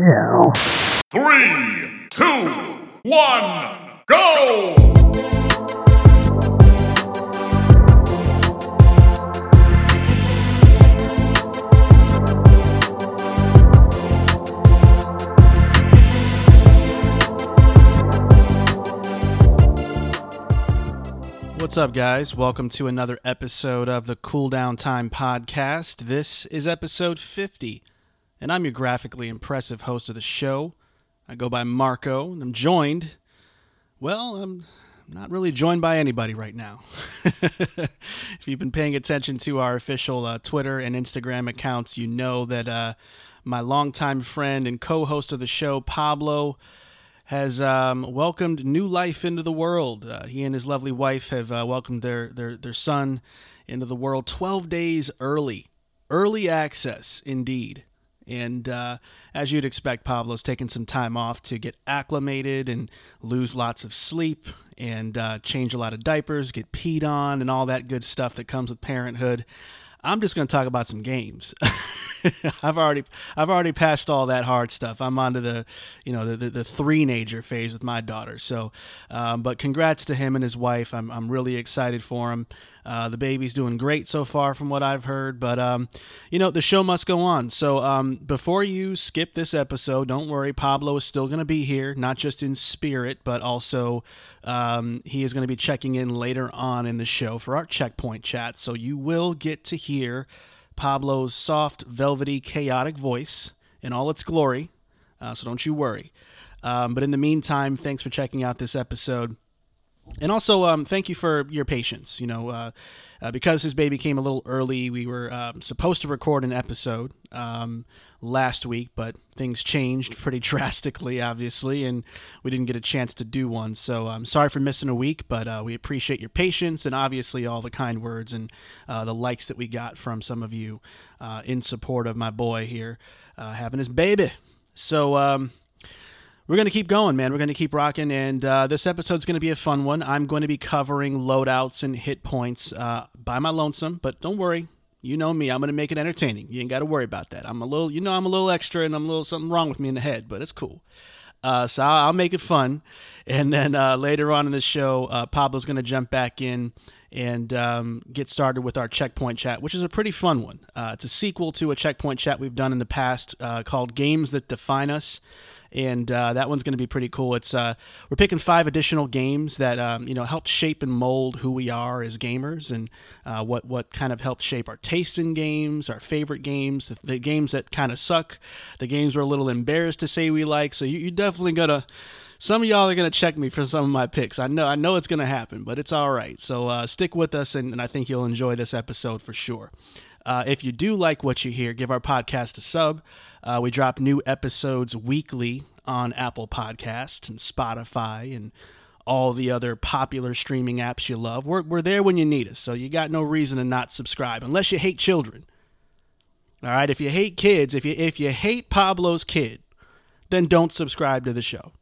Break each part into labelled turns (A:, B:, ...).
A: Yeah.
B: Three, two, one, go!
C: What's up, guys? Welcome to another episode of the Cool Down Time podcast. This is episode 50, and I'm your graphically impressive host of the show. I go by Marco, and I'm joined, well, I'm not really joined by anybody right now. if you've been paying attention to our official uh, Twitter and Instagram accounts, you know that uh, my longtime friend and co host of the show, Pablo, has um, welcomed new life into the world. Uh, he and his lovely wife have uh, welcomed their, their, their son into the world 12 days early. Early access, indeed. And uh, as you'd expect, Pablo's taken some time off to get acclimated and lose lots of sleep and uh, change a lot of diapers, get peed on, and all that good stuff that comes with parenthood. I'm just going to talk about some games. I've already I've already passed all that hard stuff. I'm onto the you know the the, the three nager phase with my daughter. So, um, but congrats to him and his wife. I'm I'm really excited for him. Uh, the baby's doing great so far, from what I've heard. But um, you know the show must go on. So um, before you skip this episode, don't worry. Pablo is still going to be here, not just in spirit, but also um, he is going to be checking in later on in the show for our checkpoint chat. So you will get to hear Pablo's soft, velvety, chaotic voice in all its glory. Uh, so don't you worry. Um, but in the meantime, thanks for checking out this episode. And also, um, thank you for your patience. You know, uh, uh, because his baby came a little early, we were um, supposed to record an episode um, last week, but things changed pretty drastically, obviously, and we didn't get a chance to do one. So I'm sorry for missing a week, but uh, we appreciate your patience and obviously all the kind words and uh, the likes that we got from some of you uh, in support of my boy here uh, having his baby. So, um, we're going to keep going, man. We're going to keep rocking, and uh, this episode's going to be a fun one. I'm going to be covering loadouts and hit points uh, by my lonesome, but don't worry. You know me. I'm going to make it entertaining. You ain't got to worry about that. I'm a little, you know, I'm a little extra, and I'm a little something wrong with me in the head, but it's cool. Uh, so I'll, make it fun, and then uh, later on in the show, uh, Pablo's going to jump back in and um, get started with our checkpoint chat, which is a pretty fun one. Uh, it's a sequel to a checkpoint chat we've done in the past called "Games That Define Us." And uh, that one's going to be pretty cool. It's uh, we're picking five additional games that um, you know help shape and mold who we are as gamers, and uh, what what kind of helps shape our taste in games, our favorite games, the, the games that kind of suck, the games we're a little embarrassed to say we like. So you, you're definitely gonna. Some of y'all are gonna check me for some of my picks. I know, I know it's gonna happen, but it's all right. So uh, stick with us, and, and I think you'll enjoy this episode for sure. Uh, if you do like what you hear, give our podcast a sub. Uh, we drop new episodes weekly on Apple Podcasts and Spotify and all the other popular streaming apps you love. We're, we're there when you need us, so you got no reason to not subscribe unless you hate children. All right, if you hate kids, if you if you hate Pablo's kid, then don't subscribe to the show.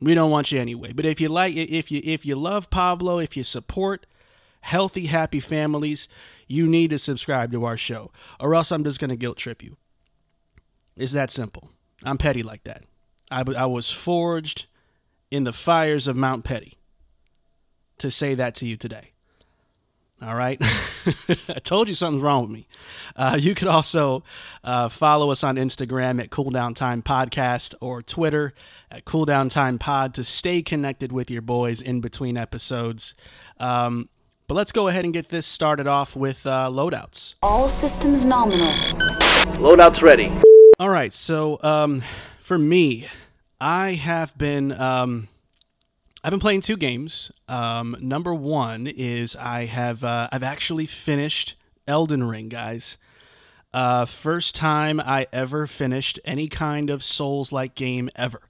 C: We don't want you anyway. But if you like if you if you love Pablo, if you support healthy, happy families, you need to subscribe to our show, or else I'm just going to guilt trip you. It's that simple. I'm petty like that. I, I was forged in the fires of Mount Petty to say that to you today. All right. I told you something's wrong with me. Uh, you could also uh, follow us on Instagram at Cooldown Time Podcast or Twitter at Cooldown Time Pod to stay connected with your boys in between episodes. Um, but let's go ahead and get this started off with uh, loadouts.
D: All systems nominal.
E: Loadouts ready.
C: All right. So um, for me, I have been. Um, I've been playing two games. Um, number one is I have uh, I've actually finished Elden Ring, guys. Uh, first time I ever finished any kind of Souls-like game ever.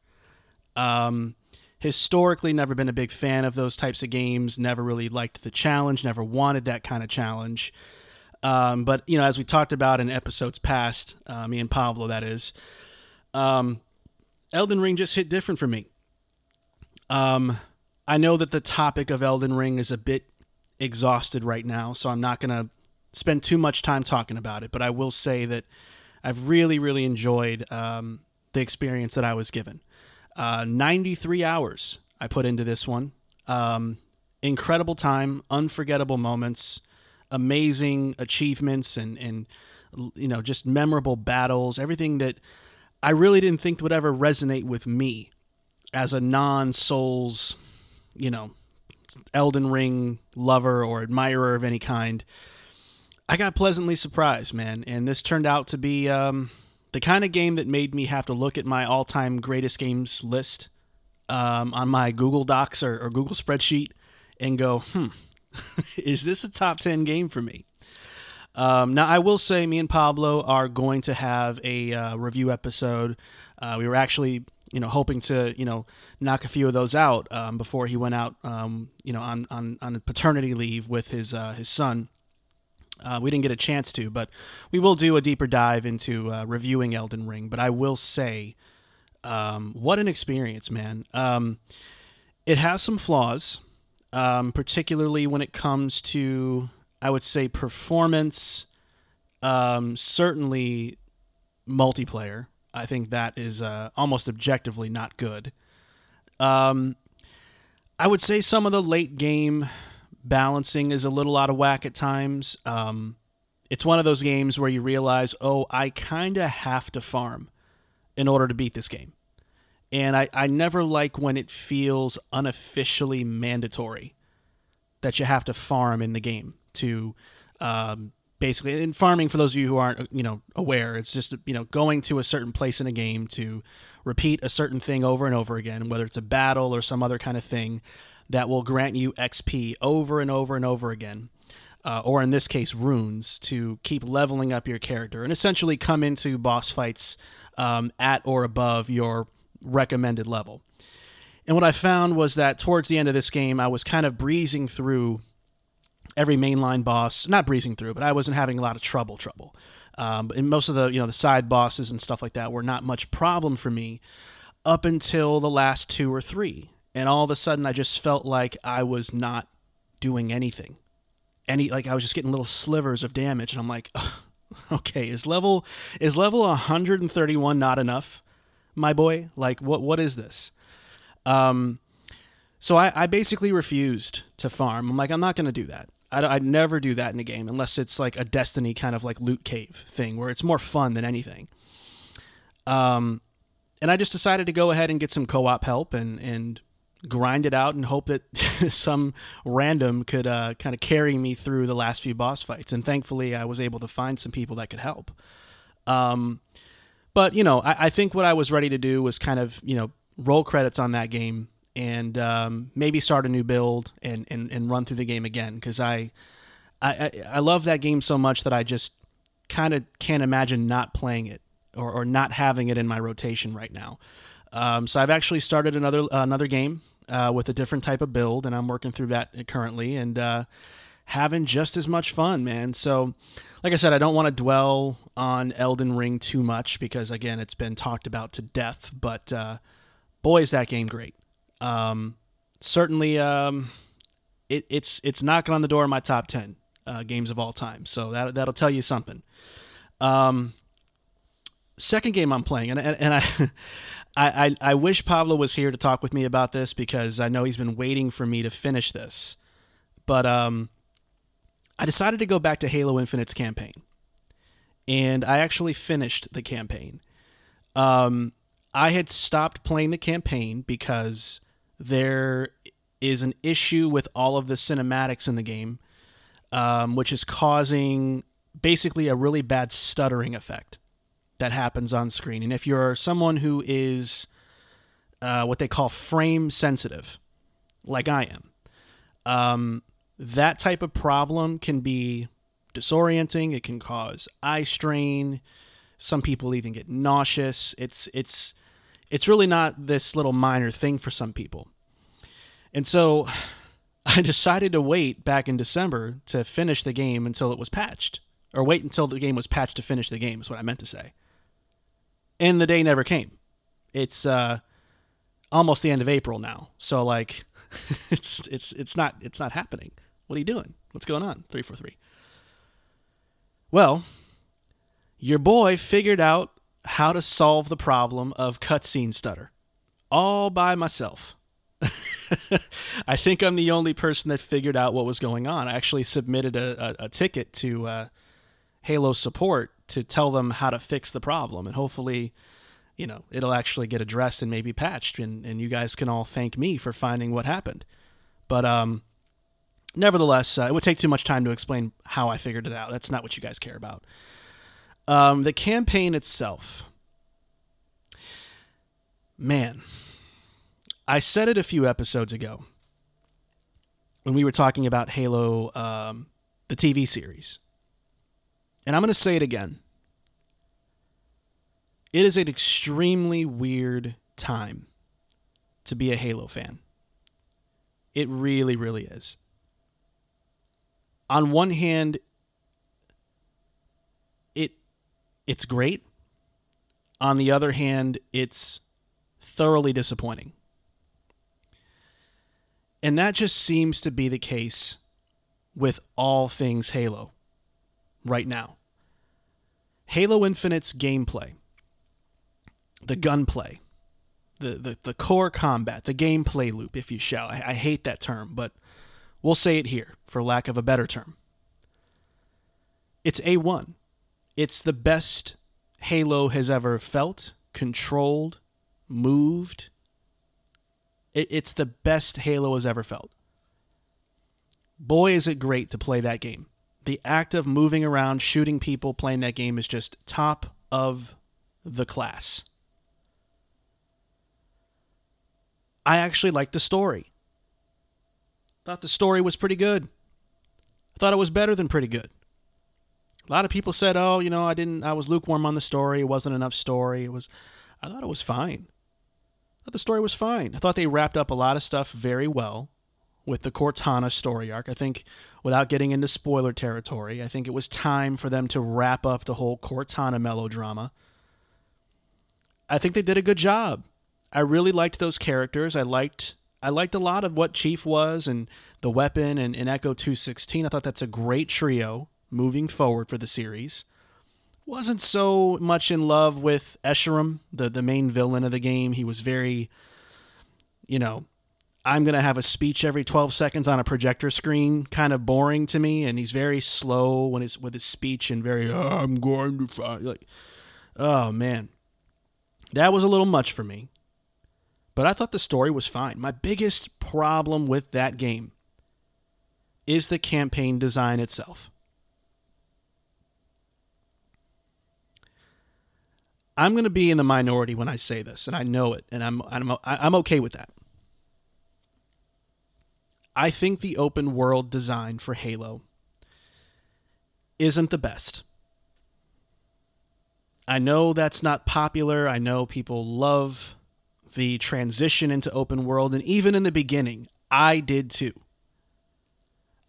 C: Um, historically, never been a big fan of those types of games. Never really liked the challenge. Never wanted that kind of challenge. Um, but you know, as we talked about in episodes past, uh, me and Pablo, that is, um, Elden Ring just hit different for me. Um, I know that the topic of Elden Ring is a bit exhausted right now, so I'm not going to spend too much time talking about it. But I will say that I've really, really enjoyed um, the experience that I was given. Uh, 93 hours I put into this one. Um, incredible time, unforgettable moments, amazing achievements, and and you know just memorable battles. Everything that I really didn't think would ever resonate with me as a non Souls, you know, Elden Ring lover or admirer of any kind. I got pleasantly surprised, man, and this turned out to be um, the kind of game that made me have to look at my all-time greatest games list um, on my Google Docs or, or Google spreadsheet and go, hmm, is this a top 10 game for me? Um, now, I will say, me and Pablo are going to have a uh, review episode. Uh, we were actually, you know, hoping to, you know, knock a few of those out um, before he went out, um, you know, on, on, on paternity leave with his uh, his son. Uh, we didn't get a chance to, but we will do a deeper dive into uh, reviewing Elden Ring. But I will say, um, what an experience, man! Um, it has some flaws, um, particularly when it comes to I would say performance, um, certainly multiplayer. I think that is uh, almost objectively not good. Um, I would say some of the late game balancing is a little out of whack at times. Um, it's one of those games where you realize, oh, I kind of have to farm in order to beat this game. And I, I never like when it feels unofficially mandatory that you have to farm in the game to um, basically in farming for those of you who aren't you know aware it's just you know going to a certain place in a game to repeat a certain thing over and over again whether it's a battle or some other kind of thing that will grant you xp over and over and over again uh, or in this case runes to keep leveling up your character and essentially come into boss fights um, at or above your recommended level and what i found was that towards the end of this game i was kind of breezing through every mainline boss, not breezing through, but I wasn't having a lot of trouble. Trouble. Um, and most of the you know the side bosses and stuff like that were not much problem for me up until the last two or three, and all of a sudden I just felt like I was not doing anything. Any like I was just getting little slivers of damage, and I'm like, okay, is level is level 131 not enough, my boy? Like what what is this? Um, so I, I basically refused to farm. I'm like, I'm not going to do that. I'd, I'd never do that in a game unless it's like a Destiny kind of like loot cave thing where it's more fun than anything. Um, and I just decided to go ahead and get some co-op help and and grind it out and hope that some random could uh, kind of carry me through the last few boss fights. And thankfully, I was able to find some people that could help. Um, but you know, I, I think what I was ready to do was kind of you know roll credits on that game and um, maybe start a new build and, and, and run through the game again because I, I I love that game so much that I just kind of can't imagine not playing it or, or not having it in my rotation right now. Um, so I've actually started another another game uh, with a different type of build, and I'm working through that currently and uh, having just as much fun, man. So, like I said, I don't want to dwell on Elden Ring too much because again, it's been talked about to death. But uh, boy, is that game great! Um, certainly, um, it, it's it's knocking on the door of my top ten uh, games of all time. So that that'll tell you something. Um, second game I'm playing, and and, I, I I wish Pablo was here to talk with me about this because I know he's been waiting for me to finish this. But um, I decided to go back to Halo Infinite's campaign, and I actually finished the campaign. Um, I had stopped playing the campaign because there is an issue with all of the cinematics in the game, um, which is causing basically a really bad stuttering effect that happens on screen. And if you're someone who is uh, what they call frame sensitive, like I am, um, that type of problem can be disorienting. It can cause eye strain. Some people even get nauseous. It's it's it's really not this little minor thing for some people. And so I decided to wait back in December to finish the game until it was patched, or wait until the game was patched to finish the game, is what I meant to say. And the day never came. It's uh, almost the end of April now, so like, it's it's it's not it's not happening. What are you doing? What's going on? Three four three. Well, your boy figured out how to solve the problem of cutscene stutter all by myself. I think I'm the only person that figured out what was going on. I actually submitted a, a, a ticket to uh, Halo support to tell them how to fix the problem, and hopefully, you know, it'll actually get addressed and maybe patched, and, and you guys can all thank me for finding what happened. But um, nevertheless, uh, it would take too much time to explain how I figured it out. That's not what you guys care about. Um, the campaign itself, man, I said it a few episodes ago when we were talking about Halo, um, the TV series. And I'm going to say it again. It is an extremely weird time to be a Halo fan. It really, really is. On one hand, it it's great. On the other hand, it's thoroughly disappointing. And that just seems to be the case with all things Halo right now. Halo Infinite's gameplay, the gunplay, the, the, the core combat, the gameplay loop, if you shall. I, I hate that term, but we'll say it here for lack of a better term. It's A1. It's the best Halo has ever felt, controlled, moved. It's the best Halo has ever felt. Boy, is it great to play that game. The act of moving around, shooting people, playing that game is just top of the class. I actually liked the story. Thought the story was pretty good. I thought it was better than pretty good. A lot of people said, "Oh, you know, I didn't I was lukewarm on the story. It wasn't enough story. It was I thought it was fine. I thought the story was fine. I thought they wrapped up a lot of stuff very well with the Cortana story arc. I think without getting into spoiler territory, I think it was time for them to wrap up the whole Cortana melodrama. I think they did a good job. I really liked those characters. I liked I liked a lot of what Chief was and the weapon and, and Echo 216. I thought that's a great trio moving forward for the series. Wasn't so much in love with Escharum, the, the main villain of the game. He was very, you know, I'm going to have a speech every 12 seconds on a projector screen, kind of boring to me. And he's very slow when it's with his speech and very, oh, I'm going to find, like, oh man. That was a little much for me. But I thought the story was fine. My biggest problem with that game is the campaign design itself. I'm going to be in the minority when I say this, and I know it, and I'm I'm I'm okay with that. I think the open world design for Halo isn't the best. I know that's not popular. I know people love the transition into open world, and even in the beginning, I did too.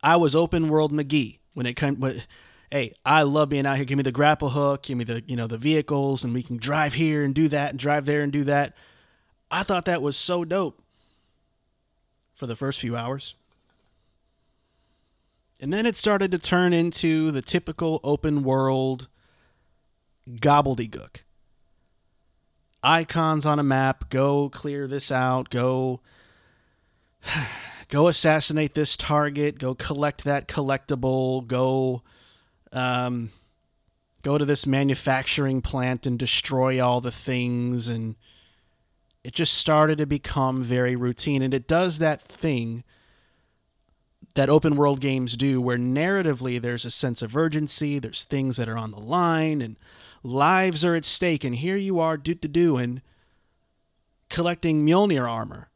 C: I was open world McGee when it came. But hey, I love being out here. Give me the grapple hook. Give me the you know the vehicles, and we can drive here and do that, and drive there and do that. I thought that was so dope for the first few hours. And then it started to turn into the typical open world gobbledygook icons on a map. Go clear this out. Go go assassinate this target. Go collect that collectible. Go um, go to this manufacturing plant and destroy all the things and it just started to become very routine and it does that thing that open world games do where narratively there's a sense of urgency there's things that are on the line and lives are at stake, and here you are doot to do doing collecting Mjolnir armor.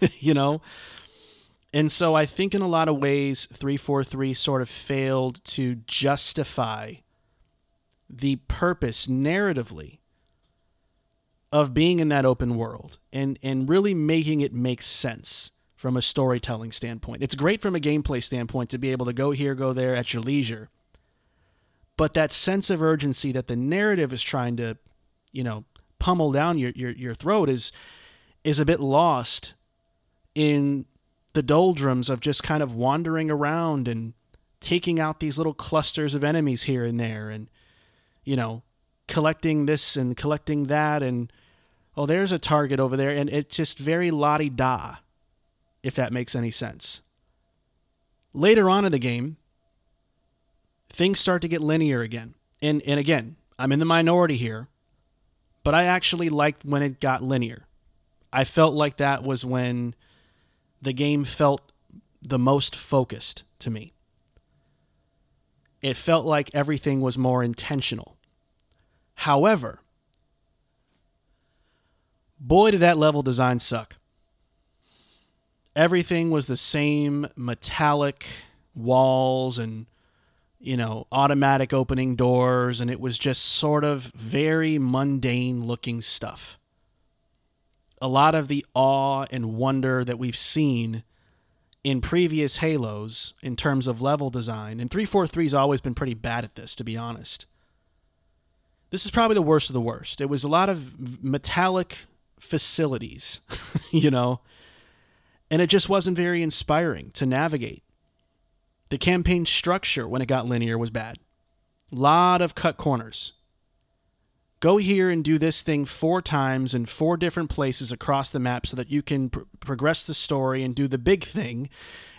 C: you know? And so I think in a lot of ways 343 sort of failed to justify the purpose narratively of being in that open world and and really making it make sense from a storytelling standpoint. It's great from a gameplay standpoint to be able to go here, go there at your leisure but that sense of urgency that the narrative is trying to, you know, pummel down your, your, your throat is is a bit lost in the doldrums of just kind of wandering around and taking out these little clusters of enemies here and there and you know collecting this and collecting that and oh there's a target over there. And it's just very la da if that makes any sense. Later on in the game things start to get linear again. And and again i'm in the minority here but i actually liked when it got linear. I felt like that was when the game felt the most focused to me. It felt like everything was more intentional. However, boy, did that level design suck. Everything was the same metallic walls and, you know, automatic opening doors, and it was just sort of very mundane looking stuff. A lot of the awe and wonder that we've seen in previous Halos in terms of level design, and 343's always been pretty bad at this, to be honest this is probably the worst of the worst. It was a lot of metallic facilities, you know, and it just wasn't very inspiring to navigate. The campaign structure, when it got linear, was bad. Lot of cut corners. Go here and do this thing four times in four different places across the map so that you can pr- progress the story and do the big thing.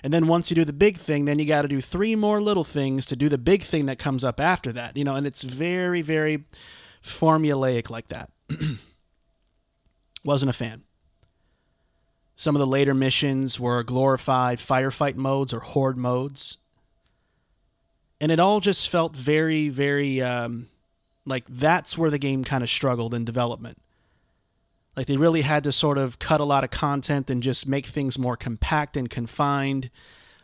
C: And then once you do the big thing, then you got to do three more little things to do the big thing that comes up after that. You know, and it's very, very formulaic like that. Wasn't a fan. Some of the later missions were glorified firefight modes or horde modes. And it all just felt very, very um, like that's where the game kind of struggled in development. Like they really had to sort of cut a lot of content and just make things more compact and confined,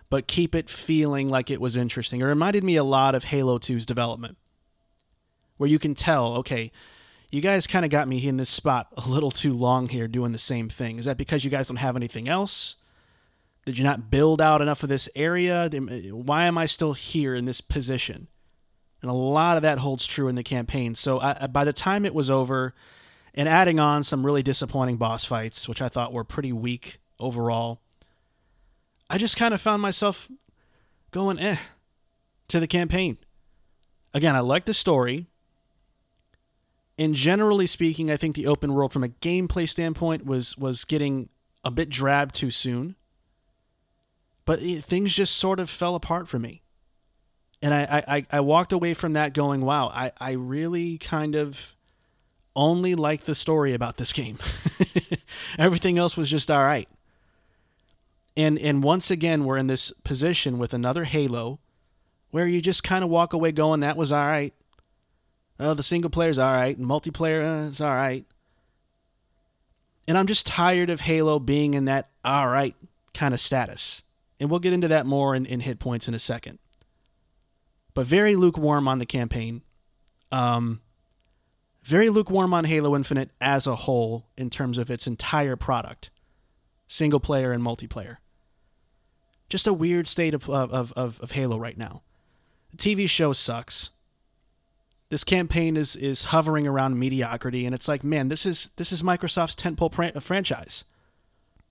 C: but keep it feeling like it was interesting. It reminded me a lot of Halo 2's development, where you can tell, okay, you guys kind of got me in this spot a little too long here doing the same thing. Is that because you guys don't have anything else? Did you not build out enough of this area? Why am I still here in this position? And a lot of that holds true in the campaign. So I, by the time it was over, and adding on some really disappointing boss fights, which I thought were pretty weak overall. I just kind of found myself going eh to the campaign. Again, I like the story. And generally speaking, I think the open world from a gameplay standpoint was was getting a bit drab too soon. But it, things just sort of fell apart for me. And I, I, I walked away from that going, wow, I, I really kind of only liked the story about this game. Everything else was just all right. And and once again we're in this position with another Halo where you just kind of walk away going that was all right. Oh, the single player's all right, and multiplayer uh, is all right. And I'm just tired of Halo being in that all right kind of status. And we'll get into that more in, in hit points in a second. But very lukewarm on the campaign. Um, very lukewarm on Halo Infinite as a whole in terms of its entire product, single player and multiplayer. Just a weird state of, of, of, of Halo right now. The TV show sucks. This campaign is is hovering around mediocrity, and it's like, man, this is this is Microsoft's tentpole pr- franchise.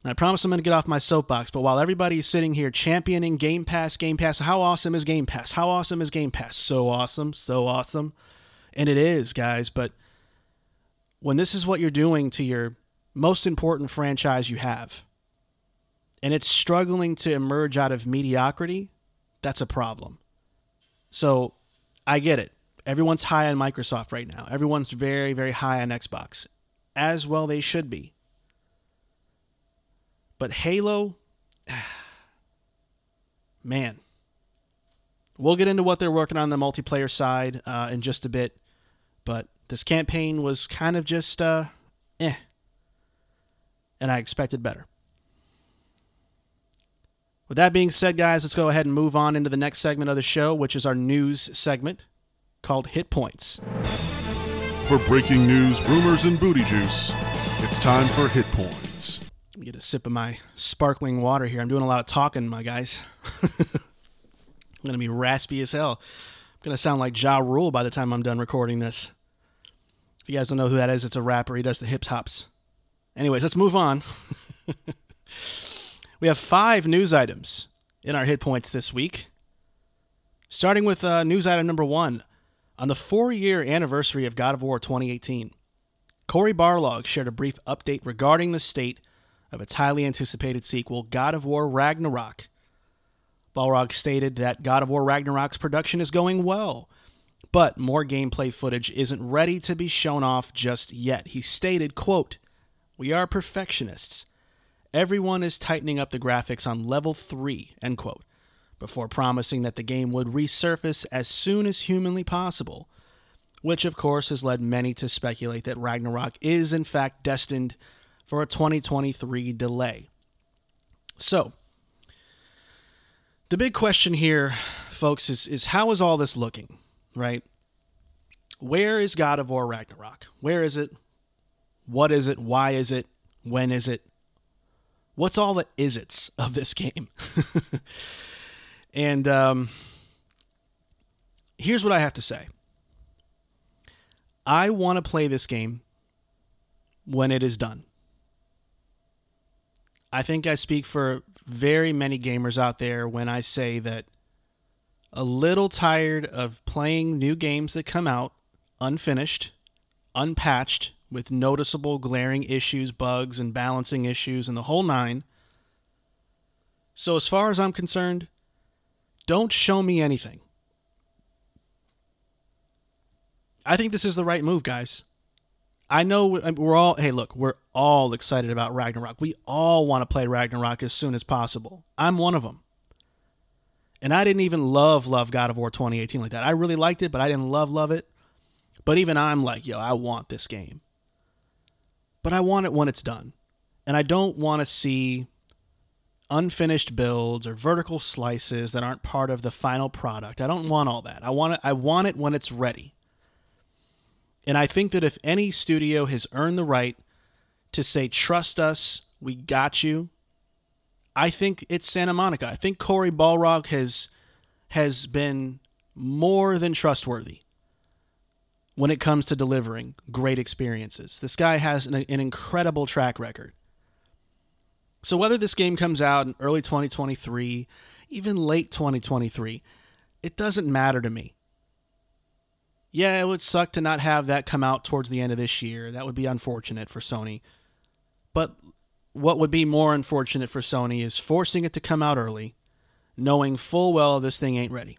C: I promise I'm going to get off my soapbox, but while everybody's sitting here championing Game Pass, Game Pass, how awesome is Game Pass? How awesome is Game Pass? So awesome, so awesome. And it is, guys, but when this is what you're doing to your most important franchise you have, and it's struggling to emerge out of mediocrity, that's a problem. So I get it. Everyone's high on Microsoft right now. Everyone's very, very high on Xbox. As well, they should be. But Halo, man, we'll get into what they're working on the multiplayer side uh, in just a bit. But this campaign was kind of just, uh, eh. And I expected better. With that being said, guys, let's go ahead and move on into the next segment of the show, which is our news segment called Hit Points.
B: For breaking news, rumors, and booty juice, it's time for Hit Points.
C: Let me get a sip of my sparkling water here. I'm doing a lot of talking, my guys. I'm going to be raspy as hell. I'm going to sound like Ja Rule by the time I'm done recording this. If you guys don't know who that is, it's a rapper. He does the hip hops. Anyways, let's move on. we have five news items in our hit points this week. Starting with uh, news item number one On the four year anniversary of God of War 2018, Cory Barlog shared a brief update regarding the state of its highly anticipated sequel, God of War Ragnarok. Barlog stated that God of War Ragnarok's production is going well, but more gameplay footage isn't ready to be shown off just yet. He stated, quote, "We are perfectionists. Everyone is tightening up the graphics on level 3." End quote. Before promising that the game would resurface as soon as humanly possible, which of course has led many to speculate that Ragnarok is in fact destined for a 2023 delay. So, the big question here, folks, is, is how is all this looking, right? Where is God of War Ragnarok? Where is it? What is it? Why is it? When is it? What's all the is it's of this game? and um, here's what I have to say I want to play this game when it is done. I think I speak for very many gamers out there when I say that a little tired of playing new games that come out unfinished, unpatched, with noticeable glaring issues, bugs, and balancing issues, and the whole nine. So, as far as I'm concerned, don't show me anything. I think this is the right move, guys. I know we're all, hey, look, we're all excited about Ragnarok. We all want to play Ragnarok as soon as possible. I'm one of them. And I didn't even love, love God of War 2018 like that. I really liked it, but I didn't love, love it. But even I'm like, yo, I want this game. But I want it when it's done. And I don't want to see unfinished builds or vertical slices that aren't part of the final product. I don't want all that. I want it I want it when it's ready. And I think that if any studio has earned the right to say, trust us, we got you, I think it's Santa Monica. I think Cory Barlog has has been more than trustworthy when it comes to delivering great experiences. This guy has an, an incredible track record. So whether this game comes out in early 2023, even late 2023, it doesn't matter to me yeah, it would suck to not have that come out towards the end of this year. That would be unfortunate for Sony. But what would be more unfortunate for Sony is forcing it to come out early, knowing full well this thing ain't ready.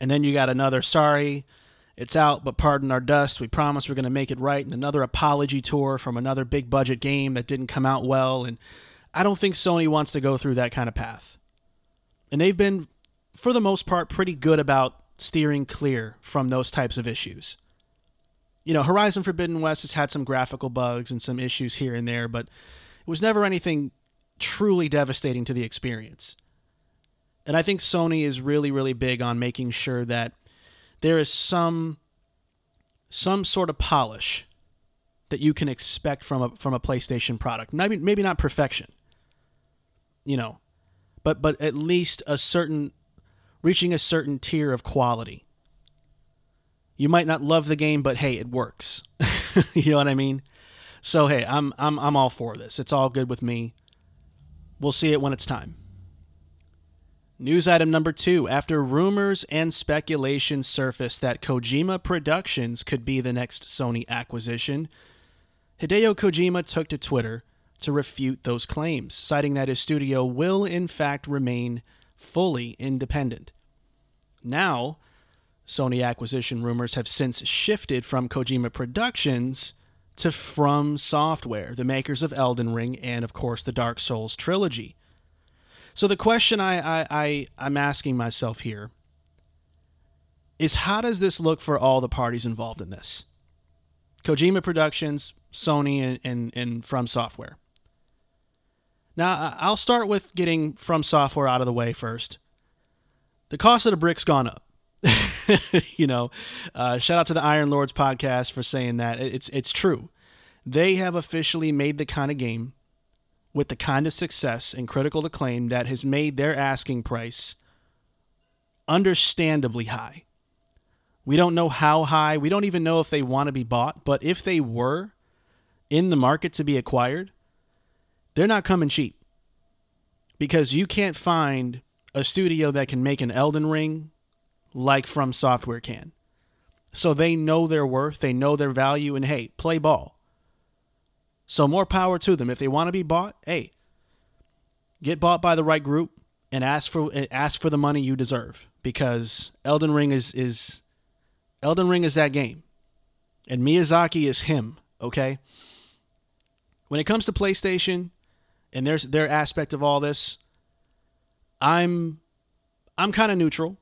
C: And then you got another sorry, it's out, but pardon our dust. We promise we're going to make it right. And another apology tour from another big budget game that didn't come out well. And I don't think Sony wants to go through that kind of path. And they've been, for the most part, pretty good about steering clear from those types of issues. You know, Horizon Forbidden West has had some graphical bugs and some issues here and there, but it was never anything truly devastating to the experience. And I think Sony is really, really big on making sure that there is some some sort of polish that you can expect from a from a PlayStation product. Maybe maybe not perfection. You know, but but at least a certain reaching a certain tier of quality. You might not love the game, but hey, it works. you know what I mean? So hey, I'm I'm I'm all for this. It's all good with me. We'll see it when it's time. News item number two After rumors and speculation surfaced that Kojima Productions could be the next Sony acquisition, Hideo Kojima took to Twitter to refute those claims, citing that his studio will in fact remain fully independent. Now, Sony acquisition rumors have since shifted from Kojima Productions to From Software, the makers of Elden Ring and, of course, the Dark Souls trilogy. So the question I, I, I I'm asking myself here is how does this look for all the parties involved in this? Kojima Productions, Sony, and, and, and From Software. Now, I'll start with getting From Software out of the way first. The cost of the brick's gone up. you know, uh, shout out to the Iron Lords podcast for saying that. It's it's true. They have officially made the kind of game with the kind of success and critical acclaim that has made their asking price understandably high. We don't know how high. We don't even know if they want to be bought, but if they were in the market to be acquired, they're not coming cheap because you can't find a studio that can make an Elden Ring like From Software can. So they know their worth, they know their value, and hey, play ball. So more power to them. If they want to be bought, hey, get bought by the right group and ask for ask for the money you deserve because Elden Ring is is Elden Ring is that game. And Miyazaki is him, okay? When it comes to PlayStation and there's their aspect of all this, I'm I'm kind of neutral.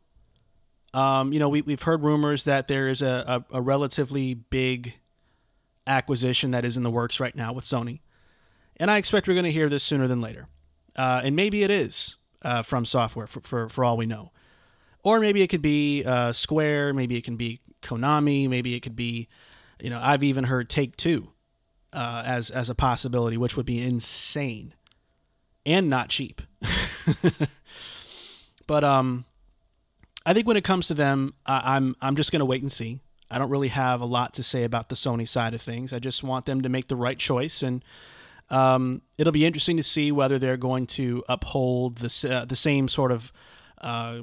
C: Um, you know, we, we've heard rumors that there is a, a, a relatively big acquisition that is in the works right now with Sony. And I expect we're going to hear this sooner than later. Uh, and maybe it is uh, from software for, for, for all we know. Or maybe it could be uh, Square, maybe it can be Konami, maybe it could be, you know, I've even heard Take Two uh, as as a possibility, which would be insane and not cheap. but um, I think when it comes to them, I'm I'm just gonna wait and see. I don't really have a lot to say about the Sony side of things. I just want them to make the right choice, and um, it'll be interesting to see whether they're going to uphold the uh, the same sort of uh,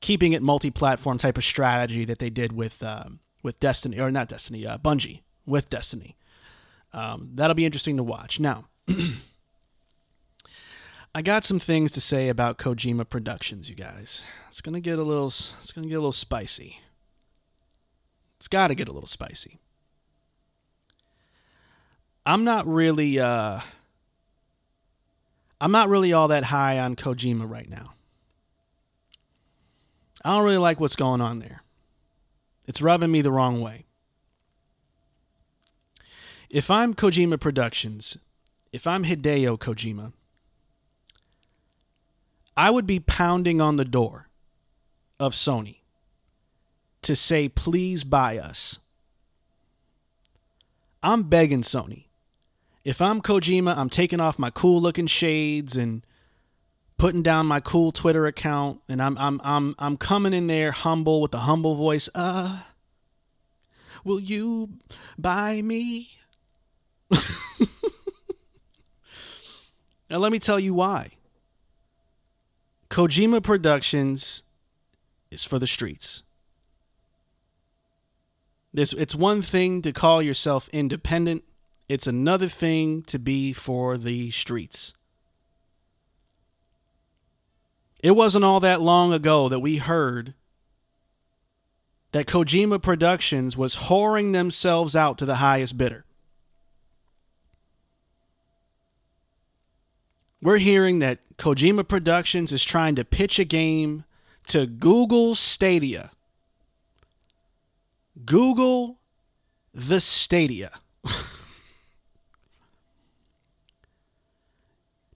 C: keeping it multi-platform type of strategy that they did with uh, with Destiny or not Destiny, uh, Bungie with Destiny. Um, that'll be interesting to watch. Now, I got some things to say about Kojima Productions, you guys. It's gonna get a little. It's gonna get a little spicy. It's got to get a little spicy. I'm not really. Uh, I'm not really all that high on Kojima right now. I don't really like what's going on there. It's rubbing me the wrong way. If I'm Kojima Productions, if I'm Hideo Kojima, I would be pounding on the door of Sony to say, please buy us. I'm begging Sony. If I'm Kojima, I'm taking off my cool looking shades and putting down my cool Twitter account and I'm I'm I'm I'm coming in there humble with a humble voice. Uh will you buy me? Now let me tell you why. Kojima Productions is for the streets. This it's one thing to call yourself independent. It's another thing to be for the streets. It wasn't all that long ago that we heard that Kojima Productions was whoring themselves out to the highest bidder. We're hearing that Kojima Productions is trying to pitch a game to Google Stadia. Google the Stadia.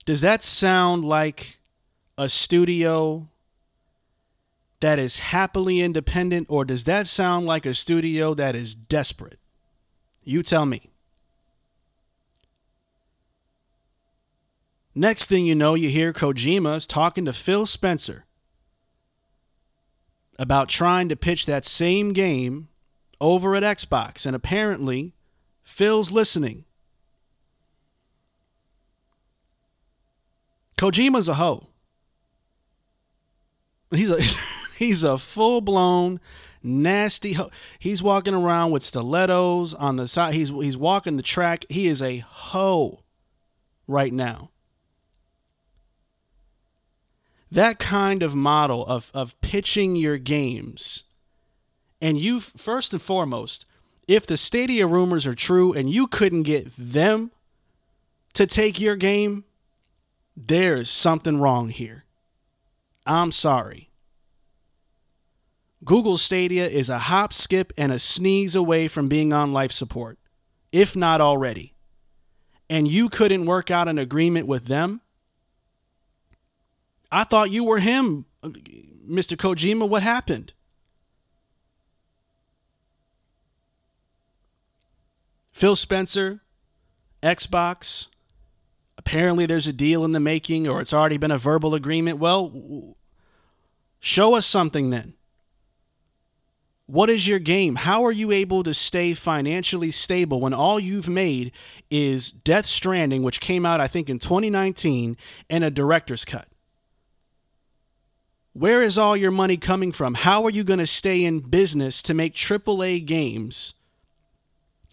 C: Does that sound like a studio that is happily independent, or does that sound like a studio that is desperate? You tell me. Next thing you know, you hear Kojima's talking to Phil Spencer about trying to pitch that same game over at Xbox, and apparently Phil's listening. Kojima's a hoe. He's a he's a full blown nasty hoe. He's walking around with stilettos on the side. He's he's walking the track. He is a hoe right now. That kind of model of of pitching your games and you, first and foremost, if the Stadia rumors are true and you couldn't get them to take your game, there's something wrong here. I'm sorry. Google Stadia is a hop, skip, and a sneeze away from being on life support, if not already. And you couldn't work out an agreement with them? I thought you were him, uh, Mr. Kojima. What happened? Phil Spencer, Xbox. Apparently, there's a deal in the making, or it's already been a verbal agreement. Well, show us something then. What is your game? How are you able to stay financially stable when all you've made is Death Stranding, which came out, I think, in 2019, and a director's cut? Where is all your money coming from? How are you going to stay in business to make AAA games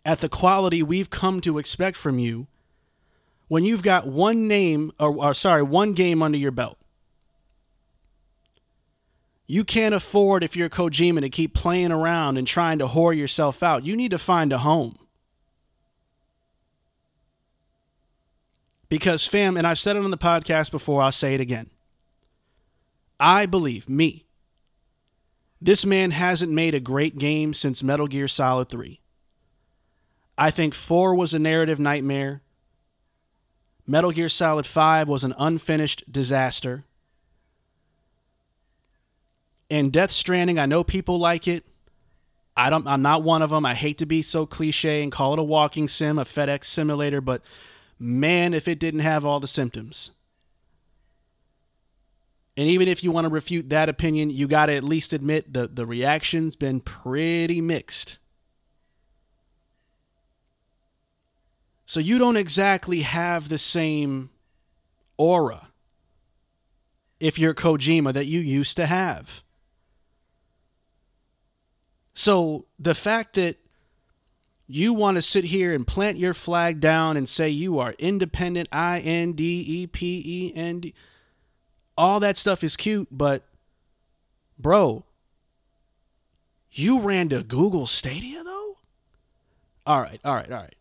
C: at the quality we've come to expect from you when you've got one name or, or sorry, one game under your belt? You can't afford if you're Kojima to keep playing around and trying to whore yourself out. You need to find a home. Because, fam, and I've said it on the podcast before, I'll say it again. I believe, me, this man hasn't made a great game since Metal Gear Solid 3. I think 4 was a narrative nightmare. Metal Gear Solid 5 was an unfinished disaster. And Death Stranding, I know people like it. I don't I'm not one of them. I hate to be so cliche and call it a walking sim, a FedEx simulator, but man, if it didn't have all the symptoms. And even if you want to refute that opinion, you got to at least admit the, the reaction's been pretty mixed. So you don't exactly have the same aura if you're Kojima that you used to have. So the fact that you want to sit here and plant your flag down and say you are independent, I N D E P E N D, all that stuff is cute, but bro, you ran to Google Stadia though? All right, all right, all right.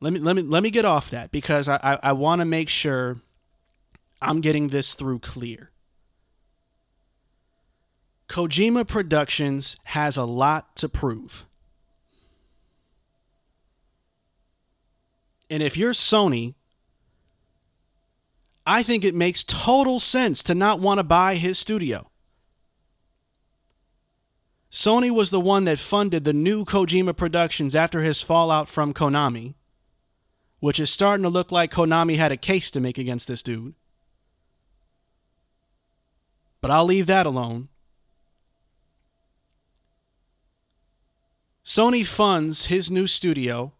C: Let me let me let me get off that because I, I, I want to make sure I'm getting this through clear. Kojima Productions has a lot to prove. And if you're Sony, I think it makes total sense to not want to buy his studio. Sony was the one that funded the new Kojima Productions after his fallout from Konami, which is starting to look like Konami had a case to make against this dude. But I'll leave that alone. Sony funds his new studio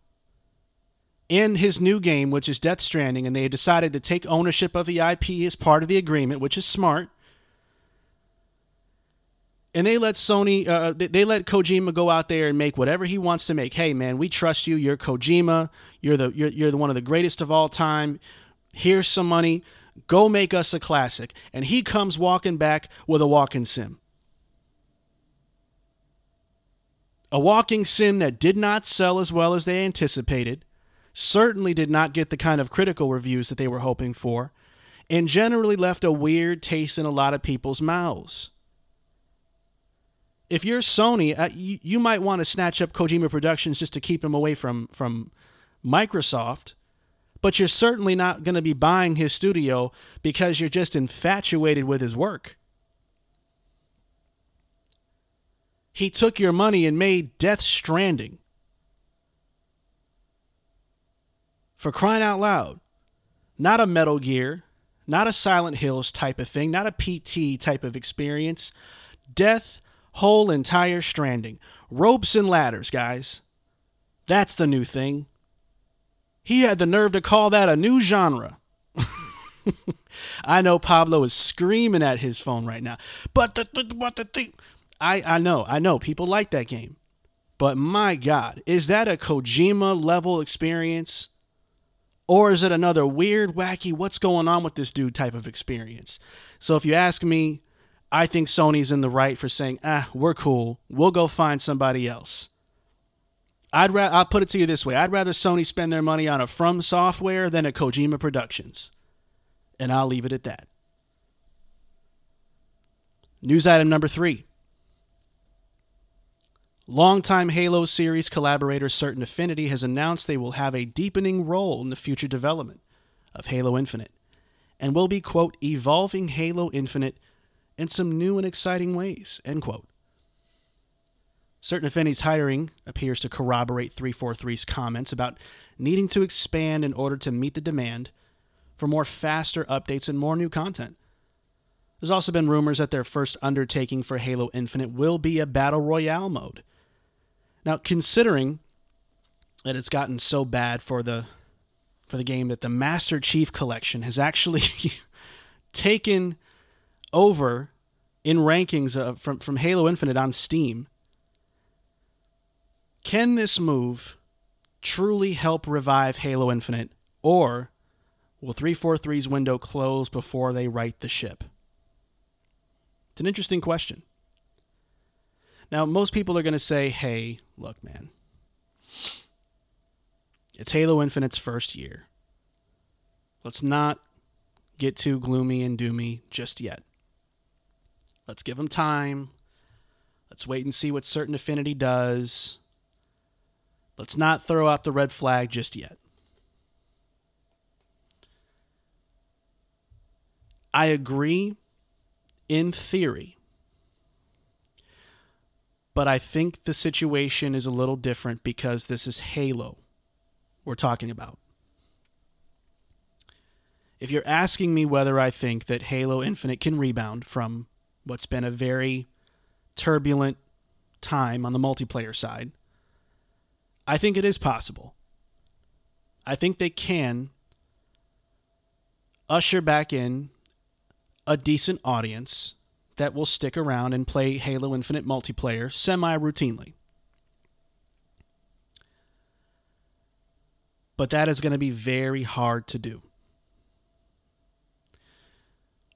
C: and his new game, which is Death Stranding, and they decided to take ownership of the IP as part of the agreement, which is smart. And they let Sony, uh, they let Kojima go out there and make whatever he wants to make. Hey, man, we trust you. You're Kojima. You're the you're, you're the one of the greatest of all time. Here's some money. Go make us a classic. And he comes walking back with a walking sim. A walking sim that did not sell as well as they anticipated, certainly did not get the kind of critical reviews that they were hoping for, and generally left a weird taste in a lot of people's mouths. If you're Sony, uh, you, you might want to snatch up Kojima Productions just to keep him away from, from Microsoft, but you're certainly not going to be buying his studio because you're just infatuated with his work. He took your money and made Death Stranding. For crying out loud. Not a Metal Gear, not a Silent Hills type of thing, not a PT type of experience. Death, whole entire stranding. Ropes and ladders, guys. That's the new thing. He had the nerve to call that a new genre. I know Pablo is screaming at his phone right now. But the, the what the thing I, I know, I know people like that game. But my God, is that a Kojima level experience? Or is it another weird, wacky, what's going on with this dude type of experience? So if you ask me, I think Sony's in the right for saying, ah, we're cool. We'll go find somebody else. I'd ra- I'll put it to you this way I'd rather Sony spend their money on a From Software than a Kojima Productions. And I'll leave it at that. News item number three. Longtime Halo series collaborator Certain Affinity has announced they will have a deepening role in the future development of Halo Infinite and will be, quote, evolving Halo Infinite in some new and exciting ways, end quote. Certain Affinity's hiring appears to corroborate 343's comments about needing to expand in order to meet the demand for more faster updates and more new content. There's also been rumors that their first undertaking for Halo Infinite will be a Battle Royale mode now, considering that it's gotten so bad for the for the game that the Master Chief Collection has actually taken over in rankings from from Halo Infinite on Steam. Can this move truly help revive Halo Infinite, or will 343's window close before they right the ship? It's an interesting question. Now, most people are going to say, hey, look, man, it's Halo Infinite's first year. Let's not get too gloomy and doomy just yet. Let's give them time. Let's wait and see what Certain Affinity does. Let's not throw out the red flag just yet. I agree in theory. But I think the situation is a little different because this is Halo we're talking about. If you're asking me whether I think that Halo Infinite can rebound from what's been a very turbulent time on the multiplayer side, I think it is possible. I think they can usher back in a decent audience that will stick around and play Halo Infinite multiplayer semi routinely. But that is going to be very hard to do.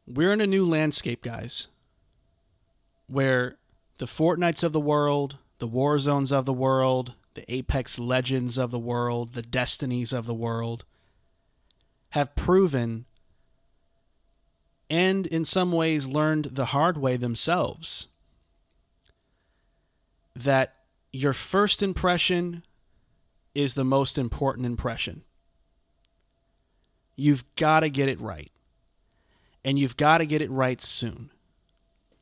C: We're in a new landscape, guys, where the Fortnites of the world, the Warzones of the world, the Apex Legends of the world, the Destinies of the world have proven and in some ways learned the hard way themselves that your first impression is the most important impression. You've got to get it right. And you've got to get it right soon.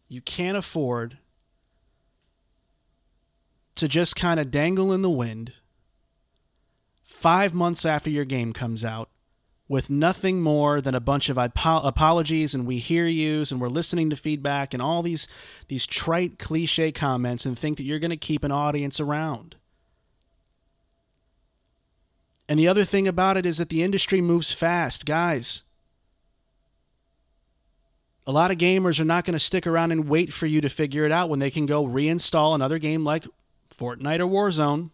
C: You can't afford to just kind of dangle in the wind five months after your game comes out with nothing more than a bunch of apologies and we hear yous and we're listening to feedback and all these these trite cliche comments and think that you're going to keep an audience around. And the other thing about it is that the industry moves fast, guys. A lot of gamers are not going to stick around and wait for you to figure it out when they can go reinstall another game like Fortnite or Warzone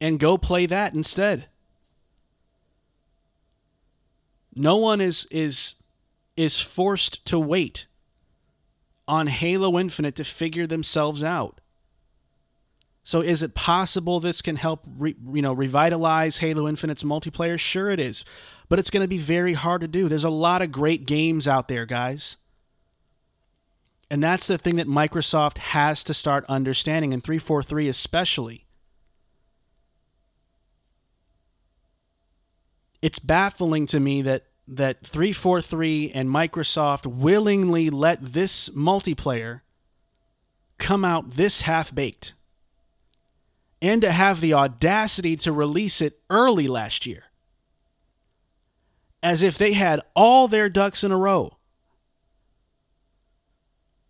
C: and go play that instead. No one is is is forced to wait on Halo Infinite to figure themselves out. So is it possible this can help re, you know revitalize Halo Infinite's multiplayer? Sure it is. But it's going to be very hard to do. There's a lot of great games out there, guys. And that's the thing that Microsoft has to start understanding and 343 especially. It's baffling to me that that 343 and Microsoft willingly let this multiplayer come out this half baked and to have the audacity to release it early last year. As if they had all their ducks in a row.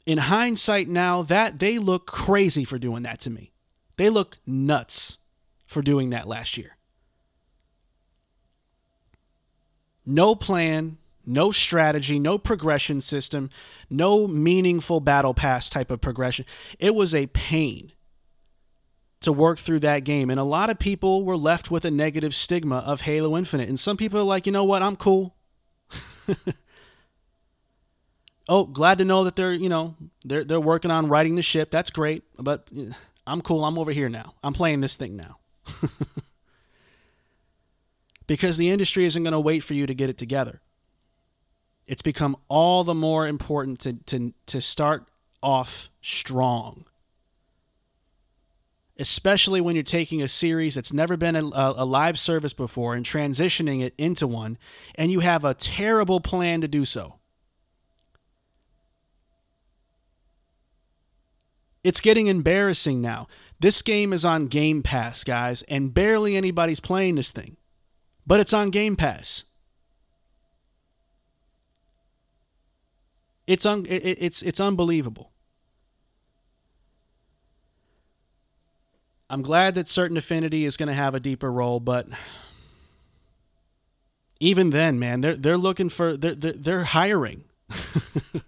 C: In hindsight now, that they look crazy for doing that to me. They look nuts for doing that last year. No plan, no strategy, no progression system, no meaningful battle pass type of progression. It was a pain to work through that game. And a lot of people were left with a negative stigma of Halo Infinite. And some people are like, you know what, I'm cool. oh, glad to know that they're, you know, they're they're working on writing the ship. That's great. But eh, I'm cool. I'm over here now. I'm playing this thing now. because the industry isn't going to wait for you to get it together. It's become all the more important to, to, to start off strong especially when you're taking a series that's never been a, a, live service before and transitioning it into one, and you have a terrible plan to do so. It's getting embarrassing now. This game is on Game Pass, guys, and barely anybody's playing this thing. But it's on Game Pass. It's un- it, it's it's unbelievable. I'm glad that certain affinity is going to have a deeper role, but even then, man, they're they're looking for they're they're, they're hiring.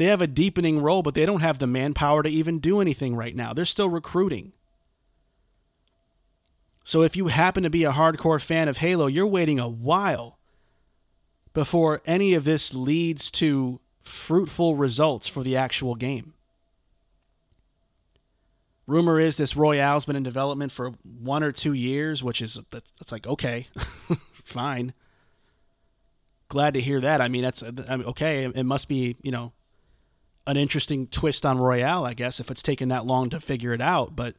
C: They have a deepening role, but they don't have the manpower to even do anything right now. They're still recruiting. So if you happen to be a hardcore fan of Halo, you're waiting a while before any of this leads to fruitful results for the actual game. Rumor is this Royale's been in development for one or two years, which is that's, that's like okay, fine. Glad to hear that. I mean, that's I mean, okay. It must be you know an interesting twist on Royale, I guess, if it's taken that long to figure it out. But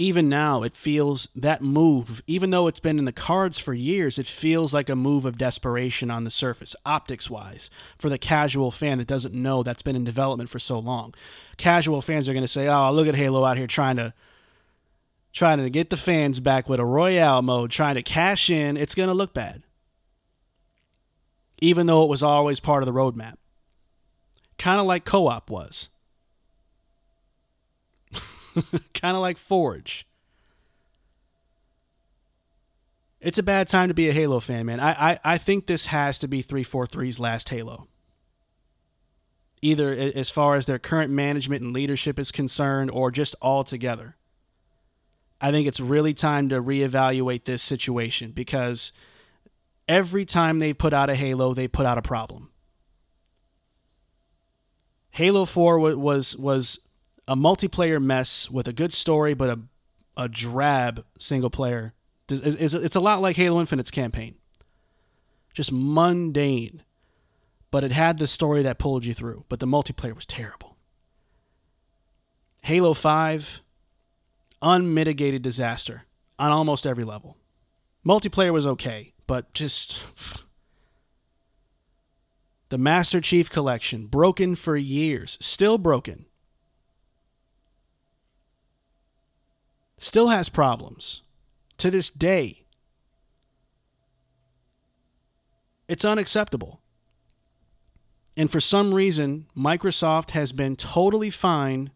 C: even now, it feels that move, even though it's been in the cards for years, it feels like a move of desperation on the surface, optics wise, for the casual fan that doesn't know that's been in development for so long. Casual fans are going to say, oh, look at Halo out here trying to. Trying to get the fans back with a Royale mode, trying to cash in, it's going to look bad. Even though it was always part of the roadmap. Kind of like co op was. kind of like Forge. It's a bad time to be a Halo fan, man. I, I, I think this has to be 343's last Halo. Either as far as their current management and leadership is concerned, or just altogether. I think it's really time to reevaluate this situation because every time they put out a Halo, they put out a problem. Halo 4 was was a multiplayer mess with a good story but a a drab single player. It's, it's a lot like Halo Infinite's campaign. Just mundane. But it had the story that pulled you through, but the multiplayer was terrible. Halo 5 unmitigated disaster on almost every level. Multiplayer was okay, but just the Master Chief Collection, broken for years, still broken. Still has problems to this day. It's unacceptable. And for some reason, Microsoft has been totally fine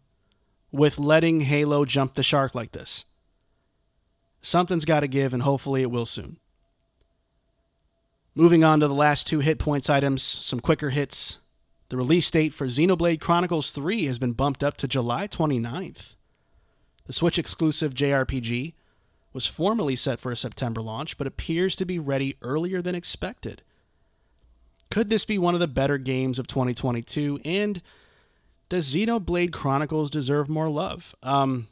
C: with letting Halo jump the shark like this. Something's got to give, and hopefully it will soon. Moving on to the last two hit points items, some quicker hits. The release date for Xenoblade Chronicles 3 has been bumped up to July 29th. The Switch exclusive JRPG was formally set for a September launch, but appears to be ready earlier than expected. Could this be one of the better games of 2022? And does Xenoblade Chronicles deserve more love? Um,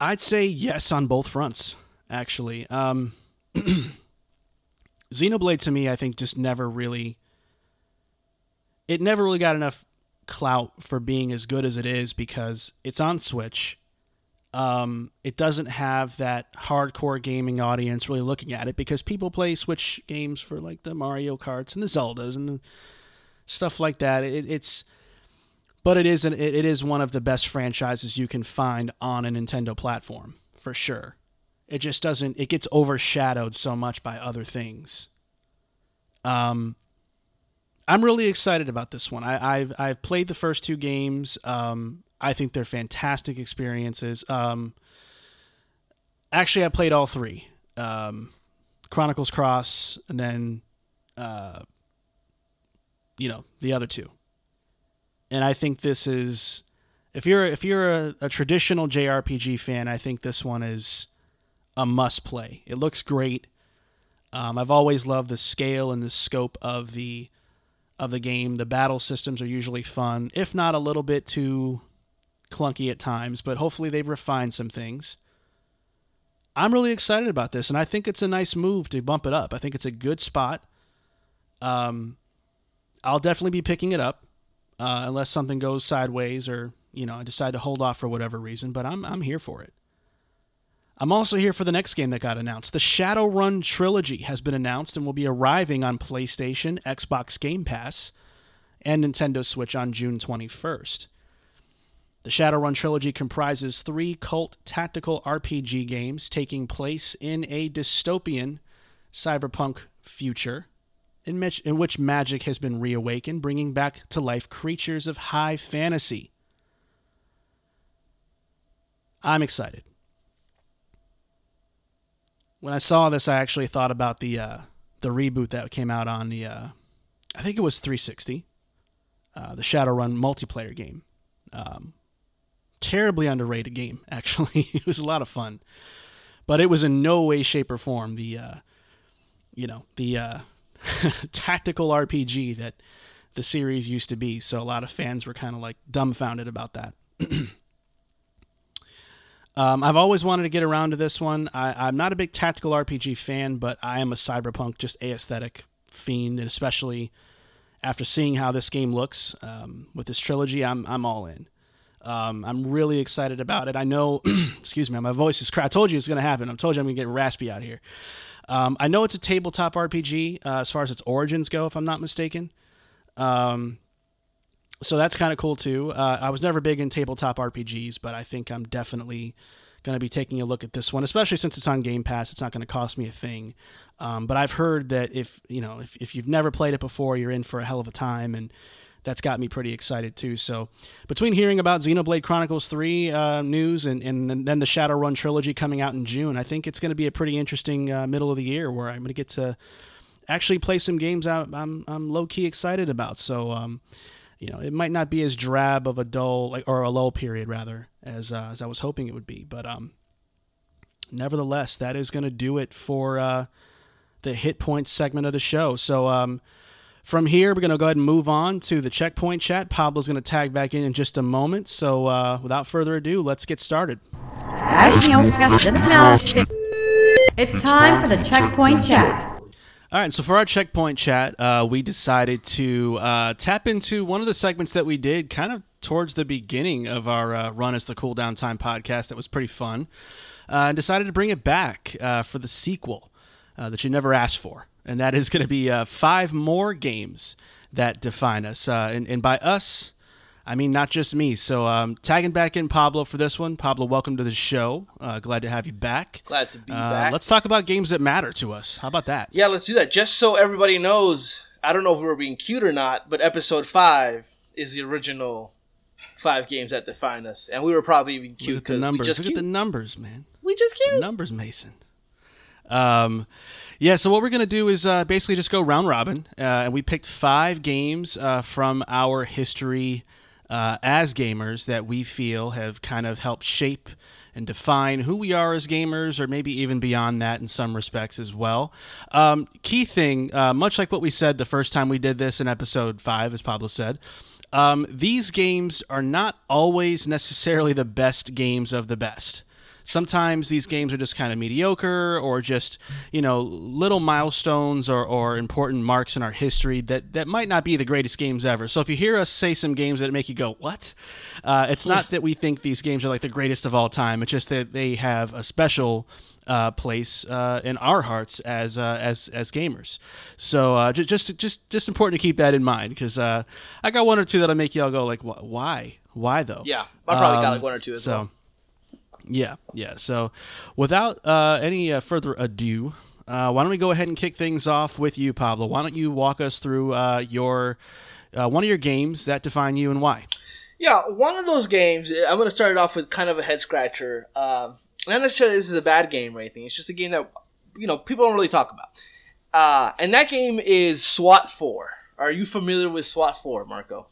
C: I'd say yes on both fronts, actually. Um, Xenoblade to me, I think, just never really. It never really got enough clout for being as good as it is because it's on Switch. Um, it doesn't have that hardcore gaming audience really looking at it because people play Switch games for like the Mario Karts and the Zeldas and stuff like that. It, it's, but it is an, it, it is one of the best franchises you can find on a Nintendo platform for sure. It just doesn't. It gets overshadowed so much by other things. Um, I'm really excited about this one. I, have I've played the first two games. Um, I think they're fantastic experiences. Um, actually, I played all three: um, Chronicles Cross, and then, uh, you know, the other two. And I think this is, if you're if you're a, a traditional JRPG fan, I think this one is a must play. It looks great. Um, I've always loved the scale and the scope of the of the game. The battle systems are usually fun, if not a little bit too clunky at times, but hopefully they've refined some things. I'm really excited about this, and I think it's a nice move to bump it up. I think it's a good spot. Um, I'll definitely be picking it up uh, unless something goes sideways or you know I decide to hold off for whatever reason. But I'm I'm here for it. I'm also here for the next game that got announced. The Shadowrun trilogy has been announced and will be arriving on PlayStation, Xbox Game Pass, and Nintendo Switch on June 21st. The Shadowrun trilogy comprises three cult tactical RPG games taking place in a dystopian cyberpunk future in, in which magic has been reawakened, bringing back to life creatures of high fantasy. I'm excited when I saw this, I actually thought about the uh, the reboot that came out on the uh, I think it was 360, uh, the Shadowrun multiplayer game. Um, terribly underrated game, actually. it was a lot of fun, but it was in no way, shape, or form the, uh, you know, the uh, tactical RPG that the series used to be. So a lot of fans were kind of like dumbfounded about that. um, I've always wanted to get around to this one. I, am not a big tactical RPG fan, but I am a cyberpunk, just aesthetic fiend, and especially after seeing how this game looks um, with this trilogy, I'm I'm all in. Um, I'm really excited about it. I know, excuse me, my voice is cracked. I told you it's going to happen. I told you I'm going to get raspy out here. Um, I know it's a tabletop RPG uh, as far as its origins go, if I'm not mistaken. Um, so that's kind of cool too. Uh, I was never big in tabletop RPGs, but I think I'm definitely going to be taking a look at this one, especially since it's on Game Pass. It's not going to cost me a thing. Um, but I've heard that if you know if, if you've never played it before, you're in for a hell of a time, and that's got me pretty excited too. So between hearing about Xenoblade Chronicles 3 uh, news and, and then the Shadowrun trilogy coming out in June, I think it's going to be a pretty interesting uh, middle of the year where I'm going to get to actually play some games I'm, I'm, I'm low key excited about. So, um, you know, it might not be as drab of a dull like or a low period rather as uh, as I was hoping it would be, but um, nevertheless, that is going to do it for uh, the hit points segment of the show. So um, from here, we're going to go ahead and move on to the checkpoint chat. Pablo's going to tag back in in just a moment. So uh, without further ado, let's get started.
A: It's time for the checkpoint chat.
C: All right, so for our checkpoint chat, uh, we decided to uh, tap into one of the segments that we did kind of towards the beginning of our uh, run as the Cool Down Time podcast. That was pretty fun. Uh, and decided to bring it back uh, for the sequel uh, that you never asked for and that is going to be five more games that define us. And, and, by us, I mean not just me. So um, tagging back in Pablo for this one. Pablo, welcome to the show. Uh, glad to have you back.
D: Glad to be
C: uh,
D: back.
C: Let's talk about games that matter to us. How about that?
D: Yeah, let's do that. Just so everybody knows, I don't know if we were being cute or not, but episode five is the original five games that define us, and we were probably being cute.
C: Look at the numbers. Look cute. at the numbers, man.
D: We just cute.
C: numbers, Mason. Um, yeah, so what we're going to do is uh, basically just go round robin. Uh, and we picked five games uh, from our history uh, as gamers that we feel have kind of helped shape and define who we are as gamers, or maybe even beyond that in some respects as well. Um, key thing, uh, much like what we said the first time we did this in episode five, as Pablo said, um, these games are not always necessarily the best games of the best sometimes these games are just kind of mediocre or just you know little milestones or, or important marks in our history that, that might not be the greatest games ever so if you hear us say some games that make you go what uh, it's not that we think these games are like the greatest of all time it's just that they have a special uh, place uh, in our hearts as uh, as as gamers. So uh, just just just important to keep that in mind because uh, I got one or two that'll make y'all go like, why, why though?
D: Yeah, I probably um, got like one or two as
C: so,
D: well.
C: Yeah, yeah. So, without uh, any uh, further ado, uh, why don't we go ahead and kick things off with you, Pablo? Why don't you walk us through uh, your uh, one of your games that define you and why?
D: Yeah, one of those games. I'm going to start it off with kind of a head scratcher. Um, not necessarily this is a bad game or anything. It's just a game that you know people don't really talk about. Uh, and that game is SWAT 4. Are you familiar with SWAT 4, Marco?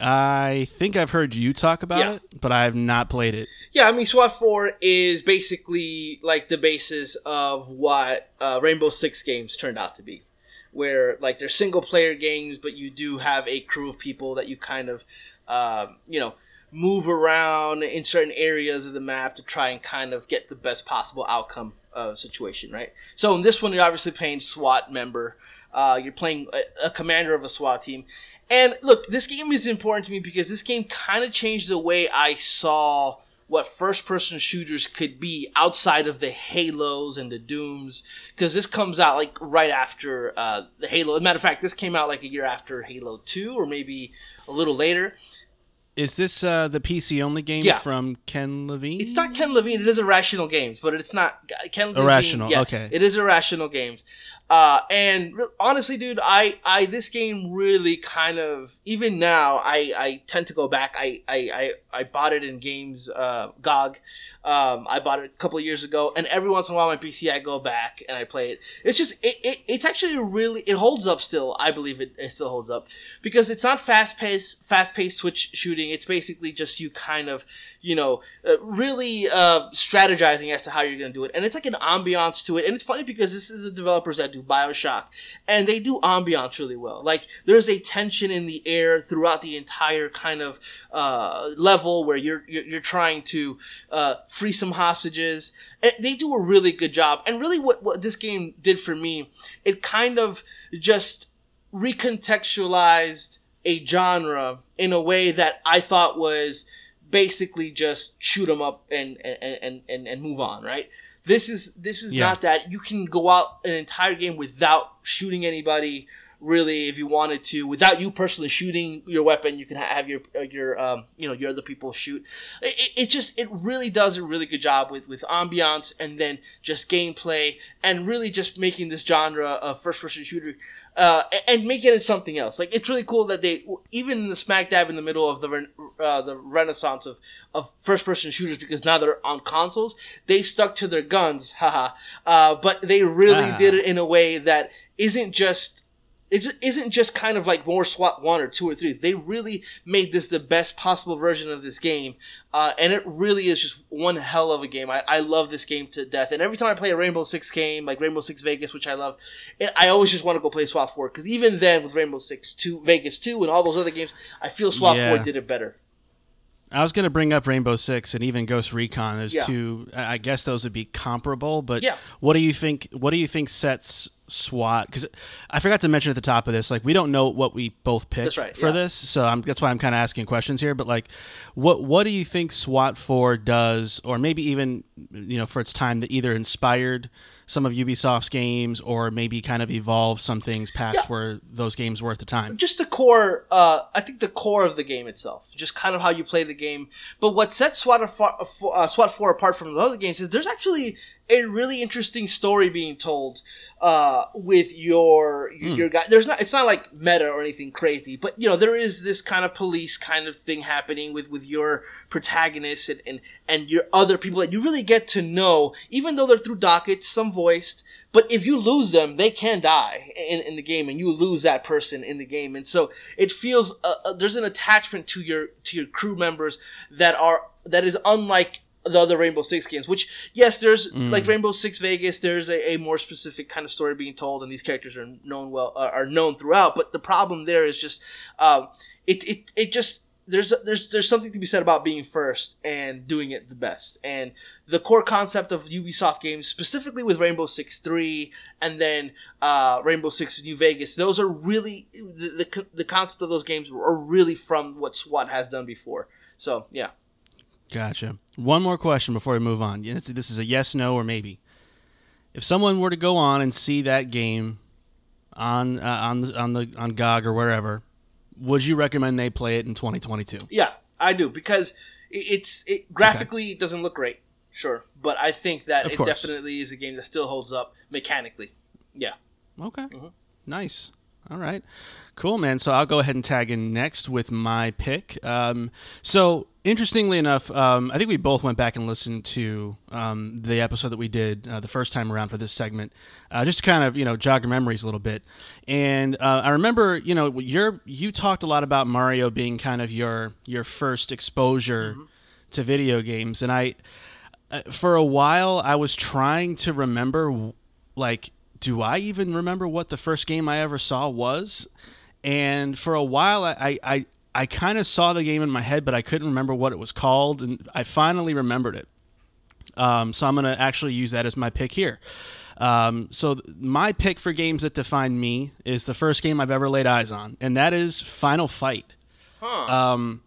C: I think I've heard you talk about yeah. it, but I have not played it.
D: Yeah, I mean, SWAT 4 is basically like the basis of what uh, Rainbow Six games turned out to be. Where, like, they're single player games, but you do have a crew of people that you kind of, uh, you know, move around in certain areas of the map to try and kind of get the best possible outcome uh, situation, right? So in this one, you're obviously playing SWAT member. Uh, you're playing a, a commander of a SWAT team, and look, this game is important to me because this game kind of changed the way I saw what first person shooters could be outside of the Halos and the Dooms. Because this comes out like right after uh, the Halo. As a matter of fact, this came out like a year after Halo 2 or maybe a little later.
C: Is this uh, the PC only game yeah. from Ken Levine?
D: It's not Ken Levine. It is Irrational Games, but it's not Ken Levine.
C: Irrational.
D: Yeah,
C: okay.
D: It is Irrational Games. Uh, and re- honestly, dude, I, I, this game really kind of, even now, I, I tend to go back. I, I, I, I bought it in games, uh, GOG. Um, I bought it a couple years ago, and every once in a while, my PC, I go back and I play it. It's just, it, it it's actually really, it holds up still. I believe it, it still holds up because it's not fast paced, fast paced Twitch shooting. It's basically just you kind of, you know, uh, really uh, strategizing as to how you're going to do it, and it's like an ambiance to it. And it's funny because this is the developers that do Bioshock, and they do ambiance really well. Like there's a tension in the air throughout the entire kind of uh, level where you're you're, you're trying to uh, free some hostages. They do a really good job, and really what what this game did for me, it kind of just recontextualized a genre in a way that I thought was basically just shoot them up and and, and, and, and move on, right? This is this is
C: Yeah.
D: not that. You can go out an entire game without shooting anybody. Really, if you wanted to, without you personally shooting your weapon, you can have your uh, your um, you know your other people shoot. It, it- just it really does a really good job with with ambiance and then just gameplay and really just making this genre of first person shooter uh, and making it something else. Like it's really cool that they even in the smack dab in the middle of the uh, the renaissance of, of first person shooters because now they're on consoles. They stuck to their guns, haha. Uh, but they really
C: Ah.
D: did it in a way that isn't just. It just isn't just kind of like more SWAT one or two or three. They really made this the best possible version of this game, uh, and it really is just one hell of a game. I, I love this game to death, and every time I play a Rainbow Six game, like Rainbow Six Vegas, which I love, it, I always just want to go play SWAT four because even then with Rainbow Six two Vegas two and all those other games, I feel SWAT
C: Yeah.
D: four did it better.
C: I was going to bring up Rainbow Six and even Ghost Recon as
D: Yeah.
C: two. I I guess those would be comparable, but
D: Yeah.
C: what do you think? What do you think sets SWAT? Because I forgot to mention at the top of this, like we don't know what we both picked
D: right,
C: for
D: yeah.
C: this, so I'm, that's why I'm kind of asking questions here. But like, what what do you think SWAT Four does, or maybe even you know for its time that either inspired some of Ubisoft's games, or maybe kind of evolved some things past
D: Yeah.
C: where those games were at the time?
D: just the core uh, i think the core of the game itself just kind of how you play the game but what sets swat, afar- uh, SWAT 4 apart from the other games is there's actually a really interesting story being told uh, with your your guy. There's not it's not like meta or anything crazy but you know there is this kind of police kind of thing happening with with your protagonists and and, and your other people that you really get to know even though they're through dockets some voiced but if you lose them, they can die in, in the game, and you lose that person in the game, and so it feels uh, uh, there's an attachment to your to your crew members that are that is unlike the other Rainbow Six games. Which yes, there's like Rainbow Six Vegas. There's a, a more specific kind of story being told, and these characters are known well uh, are known throughout. But the problem there is just um, it it it just there's there's there's something to be said about being first and doing it the best. And the core concept of Ubisoft games, specifically with Rainbow Six Three and then uh, Rainbow Six New Vegas, those are really the, the the concept of those games are really from what SWAT has done before. So yeah,
C: Gotcha. One more question before we move on. This is a yes, no, or maybe. If someone were to go on and see that game on uh, on the, on the on GOG or wherever, would you recommend they play it in 2022?
D: yeah, I do because it's it graphically it doesn't look great, sure, but I think that
C: Of
D: it
C: course.
D: definitely is a game that still holds up mechanically. Yeah.
C: Okay.
D: Mm-hmm.
C: Nice. All right. Cool, man. So I'll go ahead and tag in next with my pick. Um, so interestingly enough, um, I think we both went back and listened to um, the episode that we did uh, the first time around for this segment, uh, just to kind of you know jog our memories a little bit. And uh, I remember, you know, you're you talked a lot about Mario being kind of your your first exposure to video games, and I uh, for a while I was trying to remember like do I even remember what the first game I ever saw was? And for a while I I, I, kind of saw the game in my head, but I couldn't remember what it was called, and I finally remembered it. Um, so I'm gonna actually use that as my pick here. Um, so th- my pick for games that define me is the first game I've ever laid eyes on, and that is Final Fight. Um,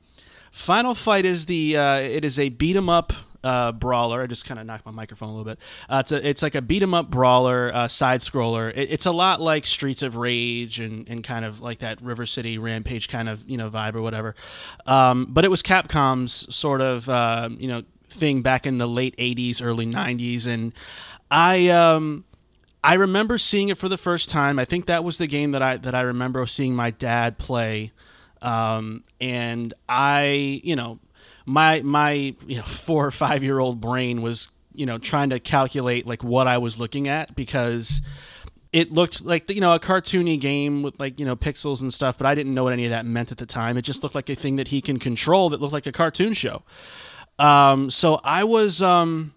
C: Final Fight is the uh, it is a beat 'em up uh, brawler. I just kind of knocked my microphone a little bit. Uh, it's a, it's like a beat 'em up brawler, uh, side scroller. It, it's a lot like Streets of Rage and, and kind of like that River City Rampage kind of you know vibe or whatever. Um, but it was Capcom's sort of uh, you know thing back in the late '80s, early '90s, and I um, I remember seeing it for the first time. I think that was the game that I that I remember seeing my dad play, um, and I, you know, my my you know four or five year old brain was you know trying to calculate like what I was looking at because it looked like you know a cartoony game with like you know pixels and stuff, but I didn't know what any of that meant at the time. It just looked like a thing that he can control that looked like a cartoon show. Um, so I was um,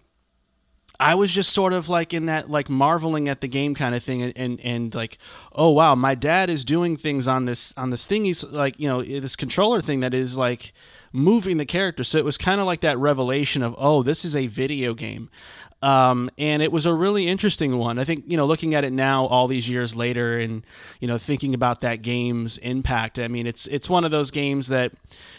C: I was just sort of like in that like marveling at the game kind of thing and, and and like oh wow my dad is doing things on this on this thing he's like you know this controller thing that is like moving the character so it was kind of like that revelation of oh this is a video game um, and it was a really interesting one. I think you know, looking at it now, all these years later, and you know, thinking about that game's impact. I mean, it's it's one of those games that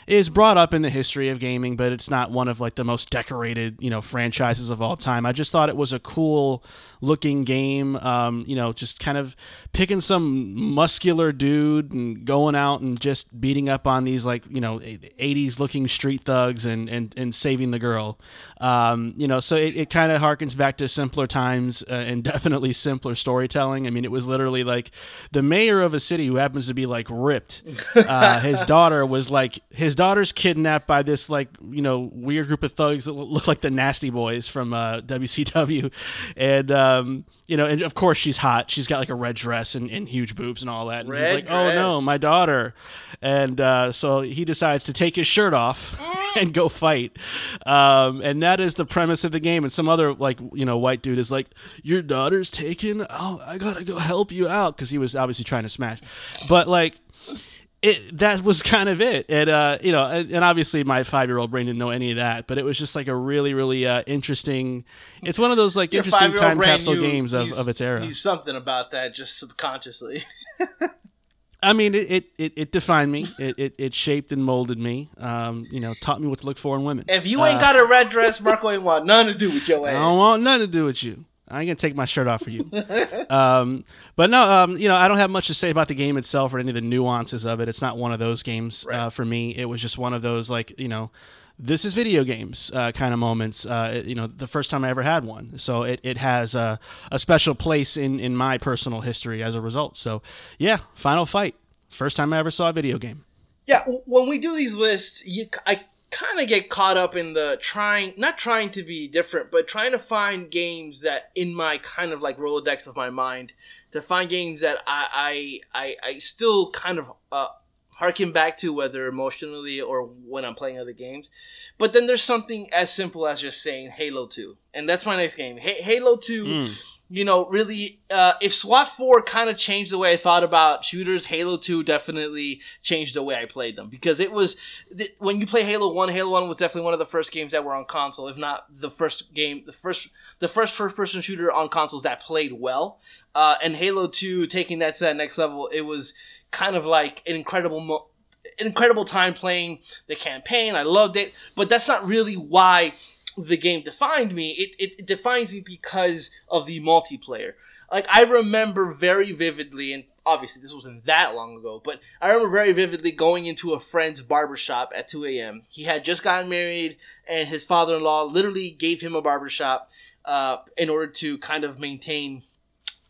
C: is brought up in the history of gaming, but it's not one of like the most decorated you know franchises of all time. I just thought it was a cool looking game. Um, you know, just kind of picking some muscular dude and going out and just beating up on these like you know 80s looking street thugs and and, and saving the girl. Um, you know, so it, it kind of harkens back to simpler times uh, and definitely simpler storytelling. I mean, it was literally like the mayor of a city who happens to be like ripped. Uh, his daughter was like his daughter's kidnapped by this like you know weird group of thugs that look like the Nasty Boys from uh, WCW, and um, you know, and of course she's hot. She's got like a red dress and, and huge boobs and all that. And he's
D: Red
C: like, "Oh no, my daughter!" And uh, so he decides to take his shirt off and go fight. Um, and that is the premise of the game. And some other like you know white dude is like, "Your daughter's taken. Oh, I gotta go help you out," because he was obviously trying to smash. But like it that was kind of it and uh you know and, and obviously my five-year-old brain didn't know any of that but it was just like a really really uh interesting it's one of those like
D: Your
C: interesting time capsule
D: knew-
C: games of, of its era
D: Knew something about that just subconsciously.
C: i mean it it, it, defined me it, it it shaped and molded me um you know taught me what to look for in women
D: If you ain't got a red dress, Marco ain't want nothing to do with your ass.
C: I don't want nothing to do with you. I ain't gonna take my shirt off for you. um, but no, um, you know, I don't have much to say about the game itself or any of the nuances of it. It's not one of those games uh, for me. It was just one of those like you know, this is video games uh, kind of moments. Uh, you know, the first time I ever had one, so it, it has a, a special place in in my personal history as a result. So yeah, Final Fight, first time I ever saw a video game.
D: Yeah, when we do these lists, you I kind of get caught up in the trying, not trying to be different, but trying to find games that in my kind of like rolodex of my mind, to find games that I I I, I still kind of uh, harken back to, whether emotionally or when I'm playing other games. But then there's something as simple as just saying Halo Two, and that's my next game. Ha- Halo Two you know, really, uh, if SWAT 4 kind of changed the way I thought about shooters, Halo 2 definitely changed the way I played them. Because it was, th- when you play Halo 1, Halo 1 was definitely one of the first games that were on console, if not the first game, the first, the first first person shooter on consoles that played well. Uh, and Halo 2 taking that to that next level, it was kind of like an incredible incredible time playing the campaign. I loved it, but that's not really why the game defined me. It, it, it defines me because of the multiplayer. Like I remember very vividly, and obviously this wasn't that long ago, but I remember very vividly going into a friend's barbershop at 2 a.m. He had just gotten married, and his father-in-law literally gave him a barbershop uh, in order to kind of maintain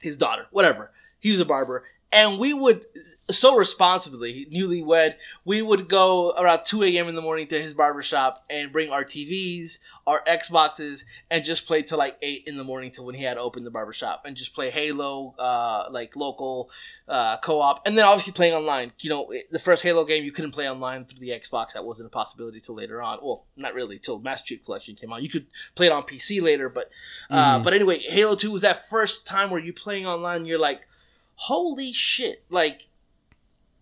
D: his daughter, whatever. He was a barber. And we would, so responsibly, newlywed, we would go around 2 a.m. in the morning to his barbershop and bring our TVs, our Xboxes, and just play till like 8 in the morning till when he had opened the barbershop and just play Halo, uh, like local uh, co op. And then obviously playing online. You know, the first Halo game you couldn't play online through the Xbox. That wasn't a possibility till later on. Well, not really, till Master Chief Collection came out. You could play it on PC later, but uh, but anyway, Halo 2 was that first time where you playing online, you're like, holy shit, like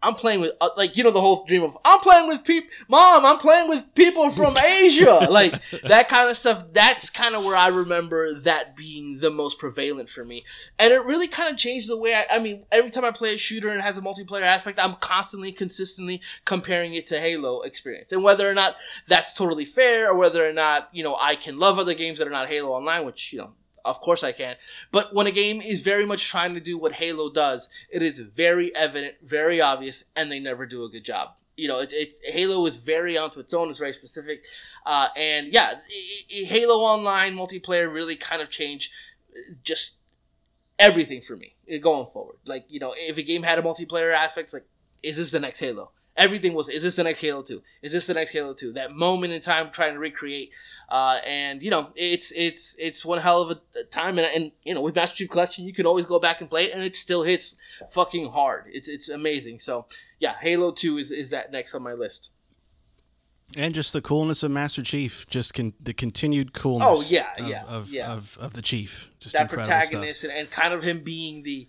D: I'm playing with uh, like you know the whole dream of I'm playing with people, mom, I'm playing with people from Asia, like that kind of stuff. That's kind of where I remember that being the most prevalent for me, and it really kind of changed the way I. I mean, every time I play a shooter and it has a multiplayer aspect, I'm constantly, consistently comparing it to Halo experience, and whether or not that's totally fair, or whether or not you know I can love other games that are not Halo Online, which you know of course I can. But when a game is very much trying to do what Halo does, it is very evident, very obvious, and they never do a good job. You know, it, it, Halo is very onto its own. It's very specific, uh, and yeah, i i Halo Online multiplayer really kind of changed. Just everything for me uh, going forward. Like you know, if a game had a multiplayer aspect, like, is this the next Halo? Everything was, is this the next Halo Two? Is this the next Halo Two? That moment in time trying to recreate, uh, and you know, it's it's it's one hell of a time, and, and you know, with Master Chief Collection, you can always go back and play it, and it still hits fucking hard. It's it's amazing. So yeah, Halo Two is is that next on my list.
C: And just the coolness of Master Chief, just con- the continued coolness.
D: Oh, yeah,
C: of,
D: yeah,
C: of,
D: yeah.
C: Of, of the Chief, just
D: that
C: incredible
D: protagonist and, and kind of him being the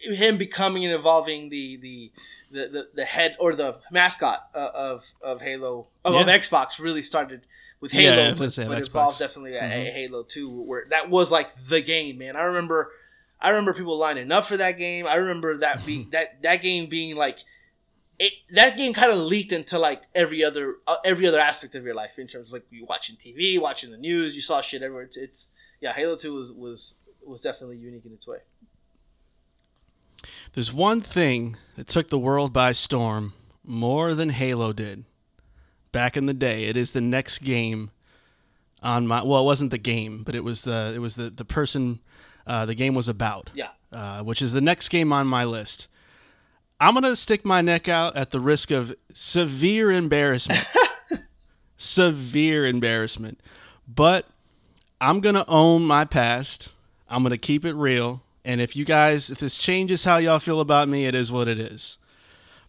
D: him becoming and evolving the the the, the, the head or the mascot uh, of of Halo of, of Xbox really started with Halo,
C: was
D: but,
C: say,
D: but evolved definitely at a Halo Two, where that was like the game, man. I remember, I remember people lining up for that game. I remember that being that that game being like. It, that game kind of leaked into like every other uh, every other aspect of your life in terms of like you watching TV, watching the news, you saw shit everywhere. It's, it's yeah, Halo Two was was was definitely unique in its way.
C: There's one thing that took the world by storm more than Halo did back in the day. It is the next game on my. Well, it wasn't the game, but it was the it was the the person uh, the game was about.
D: Yeah.
C: uh, which is the next game on my list. I'm gonna stick my neck out at the risk of severe embarrassment. severe embarrassment, but I'm gonna own my past. I'm gonna keep it real. And if you guys, if this changes how y'all feel about me, it is what it is.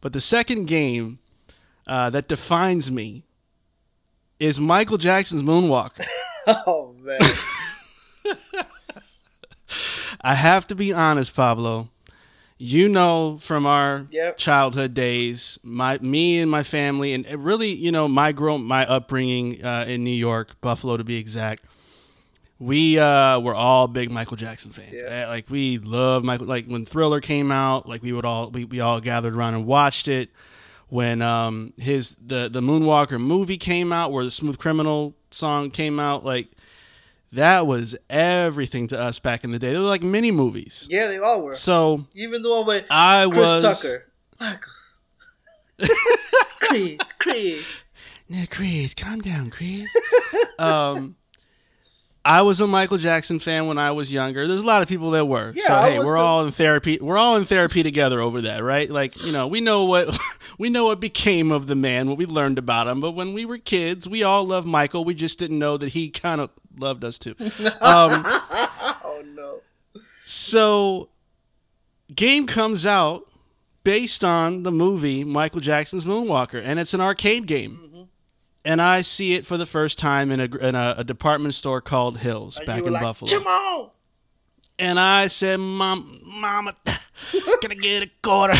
C: But the second game uh, that defines me is Michael Jackson's Moonwalk.
D: Oh man.
C: I have to be honest, Pablo. You know from our
D: Yep.
C: childhood days, my me and my family, and really, you know, my grow my upbringing uh, in New York, Buffalo to be exact. We uh, were all big Michael Jackson fans.
D: Yeah.
C: Uh, Like we love Michael. Like when Thriller came out, like we would all we, we all gathered around and watched it. When um his the the Moonwalker movie came out, where the Smooth Criminal song came out, like that was everything to us back in the day. They were like mini movies.
D: yeah, they all were.
C: So
D: Even the one with
C: I
D: Chris
C: was
D: Tucker. Michael. Chris, Chris.
C: No, Chris, calm down, Chris. um, I was a Michael Jackson fan when I was younger. There's a lot of people that were.
D: Yeah,
C: so
D: I
C: hey, we're
D: the-
C: all in therapy. We're all in therapy together over that, right? Like you know, we know what we know what became of the man, what we learned about him. But when we were kids, we all loved Michael. We just didn't know that he kind of loved us too. Um,
D: Oh no.
C: so, game comes out based on the movie Michael Jackson's Moonwalker, and it's an arcade game. And I see it for the first time in a, in a, a department store called Hills
D: And
C: back in
D: like,
C: Buffalo.
D: Come on.
C: And I said, "Mom, Mama, can I get a quarter?"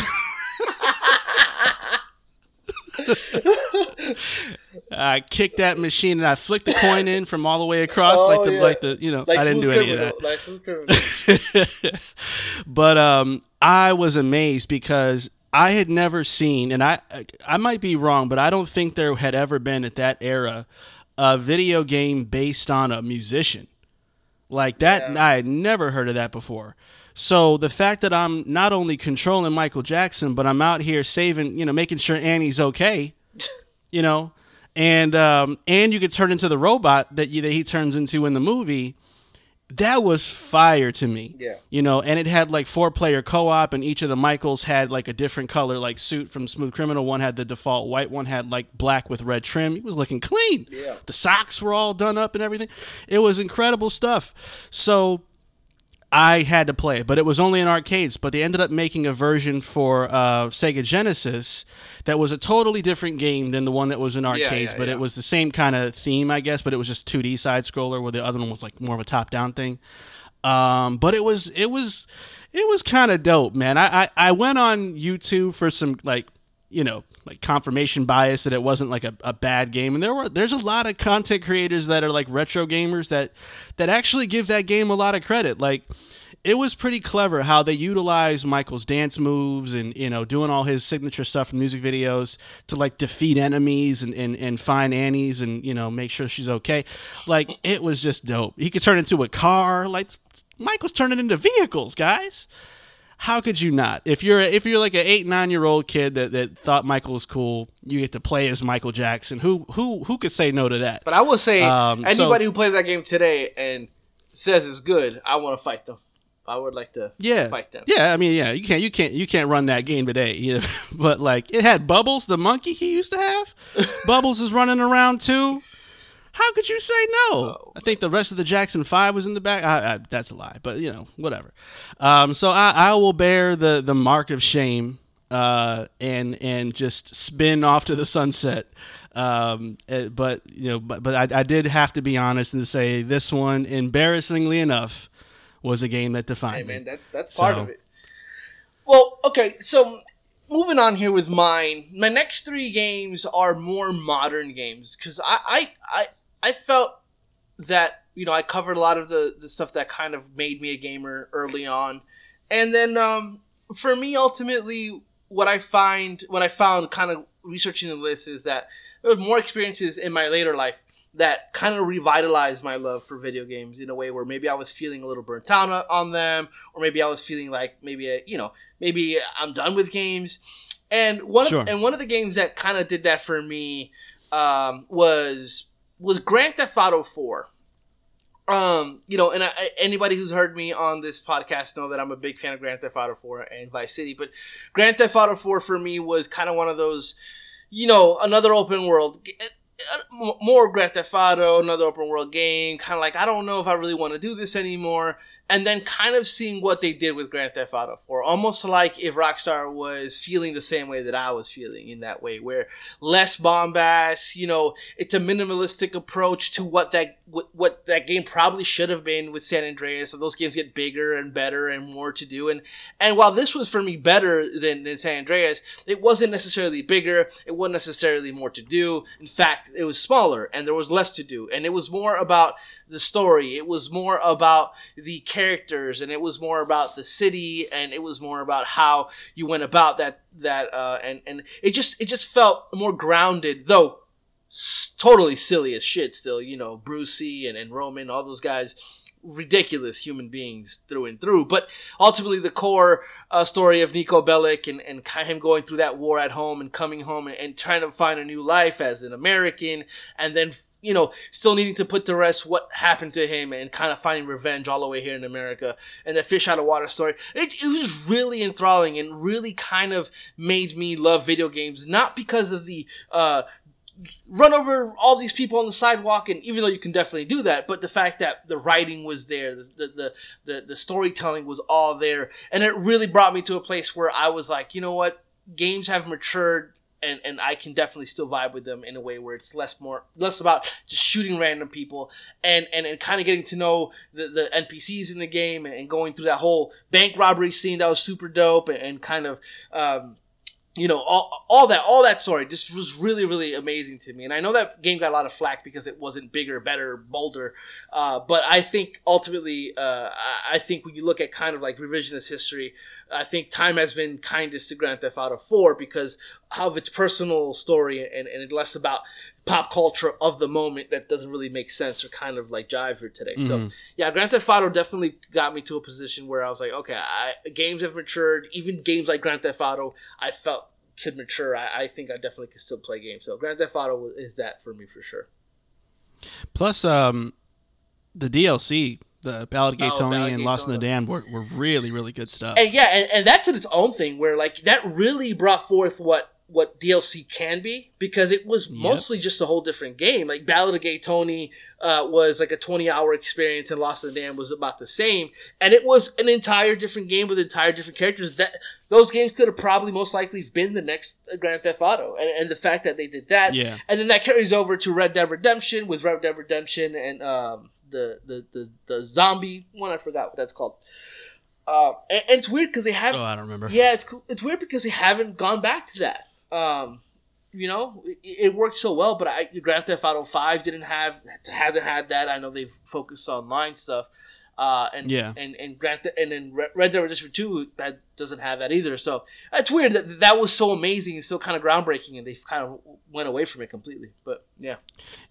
C: I kicked that machine and I flicked the coin in from all the way across,
D: Oh,
C: like the
D: yeah.
C: like the you know
D: Like
C: I didn't do any of that.
D: Like
C: but um, I was amazed because I had never seen, and I I might be wrong, but I don't think there had ever been at that era a video game based on a musician like that.
D: Yeah.
C: I had never heard of that before. So the fact that I'm not only controlling Michael Jackson, but I'm out here saving, you know, making sure Annie's okay, you know, and um, and you could turn into the robot that you, that he turns into in the movie. That was fire to me.
D: Yeah.
C: You know, and it had like four player co op, and each of the Michaels had like a different color, like suit from Smooth Criminal. One had the default white, one had like black with red trim. He was looking clean.
D: Yeah.
C: The socks were all done up and everything. It was incredible stuff. So I had to play it, but it was only in arcades. But they ended up making a version for uh, Sega Genesis that was a totally different game than the one that was in arcades.
D: yeah,
C: but
D: yeah.
C: it was the same kind of theme, I guess. But it was just 2D side scroller, where the other one was like more of a top down thing. Um, but it was it was it was kind of dope, man. I, I I went on YouTube for some like you know like confirmation bias that it wasn't like a, a bad game and there were there's a lot of content creators that are like retro gamers that that actually give that game a lot of credit like it was pretty clever how they utilized Michael's dance moves and you know doing all his signature stuff in music videos to like defeat enemies and, and, and find Annie's and you know make sure she's okay. Like it was just dope. He could turn into a car. Like Michael's turning into vehicles, guys. How could you not? If you're if you're like an eight nine year old kid that, that thought Michael was cool, you get to play as Michael Jackson. Who who who could say no to that?
D: But I will say,
C: Um, so-
D: anybody who plays that game today and says it's good, I want to fight them. I would like to
C: Yeah,
D: fight them.
C: yeah. I mean, yeah. You can't, you can't, you can't run that game today. You know? but like, it had Bubbles, the monkey he used to have. Bubbles is running around too. How could you say no?
D: Oh,
C: I think the rest of the Jackson Five was in the back. I, I, that's a lie, but you know, whatever. Um, so I, I will bear the the mark of shame uh, and and just spin off to the sunset. Um, eh, but you know, but, but I, I did have to be honest and say this one, embarrassingly enough, was a game that defined
D: Hey
C: me.
D: man, that that's part
C: So-
D: of it. Well, okay, so moving on here with mine, my next three games are more modern games because I, I I I felt that you know I covered a lot of the the stuff that kind of made me a gamer early on, and then um, for me ultimately what I find what I found kind of researching the list is that there were more experiences in my later life that kind of revitalized my love for video games in a way where maybe I was feeling a little burnt out on- them, or maybe I was feeling like maybe uh, you know maybe I'm done with games. And one
C: Sure.
D: of, and one of the games that kind of did that for me um, was was Grand Theft Auto Four. Um, you know, and I, anybody who's heard me on this podcast know that I'm a big fan of Grand Theft Auto 4 and Vice City. But Grand Theft Auto 4 for me was kind of one of those, you know, another open world, uh, more Grand Theft Auto, another open world game. Kind of like I don't know if I really want to do this anymore. And then kind of seeing what they did with Grand Theft Auto 4, almost like if Rockstar was feeling the same way that I was feeling in that way, where less bombast, you know, it's a minimalistic approach to what that what, what that game probably should have been with San Andreas. So those games get bigger and better and more to do. And and while this was for me better than, than San Andreas, it wasn't necessarily bigger. It wasn't necessarily more to do. In fact, it was smaller and there was less to do. And it was more about the story. It was more about the characters, and it was more about the city, and it was more about how you went about that. That uh, and and it just it just felt more grounded, though s- totally silly as shit. Still, you know, Brucey and, and Roman, all those guys. Ridiculous human beings through and through, but ultimately the core uh, story of Niko Bellic and, and him going through that war at home and coming home and, and trying to find a new life as an American, and then you know, still needing to put to rest what happened to him and kind of finding revenge all the way here in America. And the fish out of water story, it, it was really enthralling and really kind of made me love video games, not because of the, uh, run over all these people on the sidewalk and even though you can definitely do that but the fact that the writing was there the the, the, the storytelling was all there and it really brought me to a place where i was like you know what games have matured and, and I can definitely still vibe with them in a way where it's less more less about just shooting random people and and, and kind of getting to know the, the NPCs in the game and, going through that whole bank robbery scene that was super dope and, and kind of um, you know all, all that all that story just was really really amazing to me. And i know that game got a lot of flack because it wasn't bigger better bolder. Uh, but i think ultimately uh, I- think when you look at kind of like revisionist history i think time has been kindest to grand theft auto 4 because of its personal story and, and less about pop culture of the moment that doesn't really make sense or kind of like jive here today so yeah grand theft auto definitely got me to a position where i was like okay I, games have matured even games like grand theft auto i felt could mature, I, I think I definitely could still play games. So Grand Theft Auto is that for me for sure.
C: Plus, um, the DLC, the Ballad of
D: Oh,
C: Tony
D: Ballad
C: and Lost in the
D: Tony.
C: Damned were, were really, really good stuff.
D: And yeah, and, and that's in its own thing where like that really brought forth what what DLC can be because it was mostly just a whole different game. Like Ballad of Gay Tony uh, was like a 20 hour experience and Lost in the Dam was about the same. And it was an entire different game with entire different characters that those games could have probably most likely been the next Grand Theft Auto. And, and the fact that they did that.
C: Yeah.
D: And then that carries over to Red Dead Redemption with Red Dead Redemption and um, the, the, the, the zombie one. I forgot what that's called. Uh, and, and it's weird because they haven't.
C: oh, I don't remember.
D: Yeah, it's cool. It's weird because they haven't gone back to that. Um, you know, it, it worked so well, but I Grand Theft Auto Five didn't have hasn't had that. I know they've focused on line stuff. Uh, and
C: Yeah.
D: and and Grand and then Red Red Dead Redemption Two that doesn't have that either. So it's weird that that was so amazing and so kind of groundbreaking, and they kind of went away from it completely. But yeah,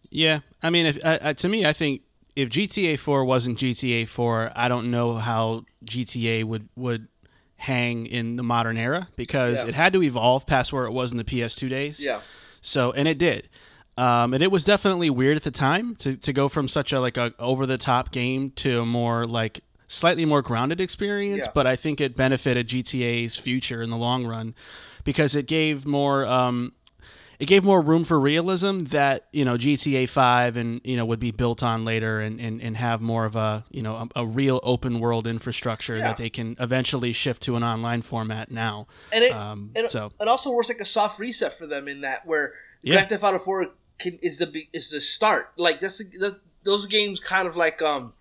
C: Yeah, I mean, if uh, to me, I think if GTA 4 wasn't GTA 4, I don't know how GTA would would hang in the modern era because
D: Yeah.
C: it had to evolve past where it was in the PS2 days.
D: yeah,
C: So, and it did. Um, and it was definitely weird at the time to, to go from such a like a over the top game to a more like slightly more grounded experience,
D: Yeah.
C: but I think it benefited GTA's future in the long run because it gave more um, it gave more room for realism that you know GTA Five and you know would be built on later and, and, and have more of a you know a, a real open world infrastructure
D: Yeah.
C: that they can eventually shift to an online format now.
D: and it
C: Um,
D: and
C: so-
D: it also works like a soft reset for them in that where
C: Yeah.
D: Grand Theft Auto Four can, is the is the start. Like that's, the, those games kind of like um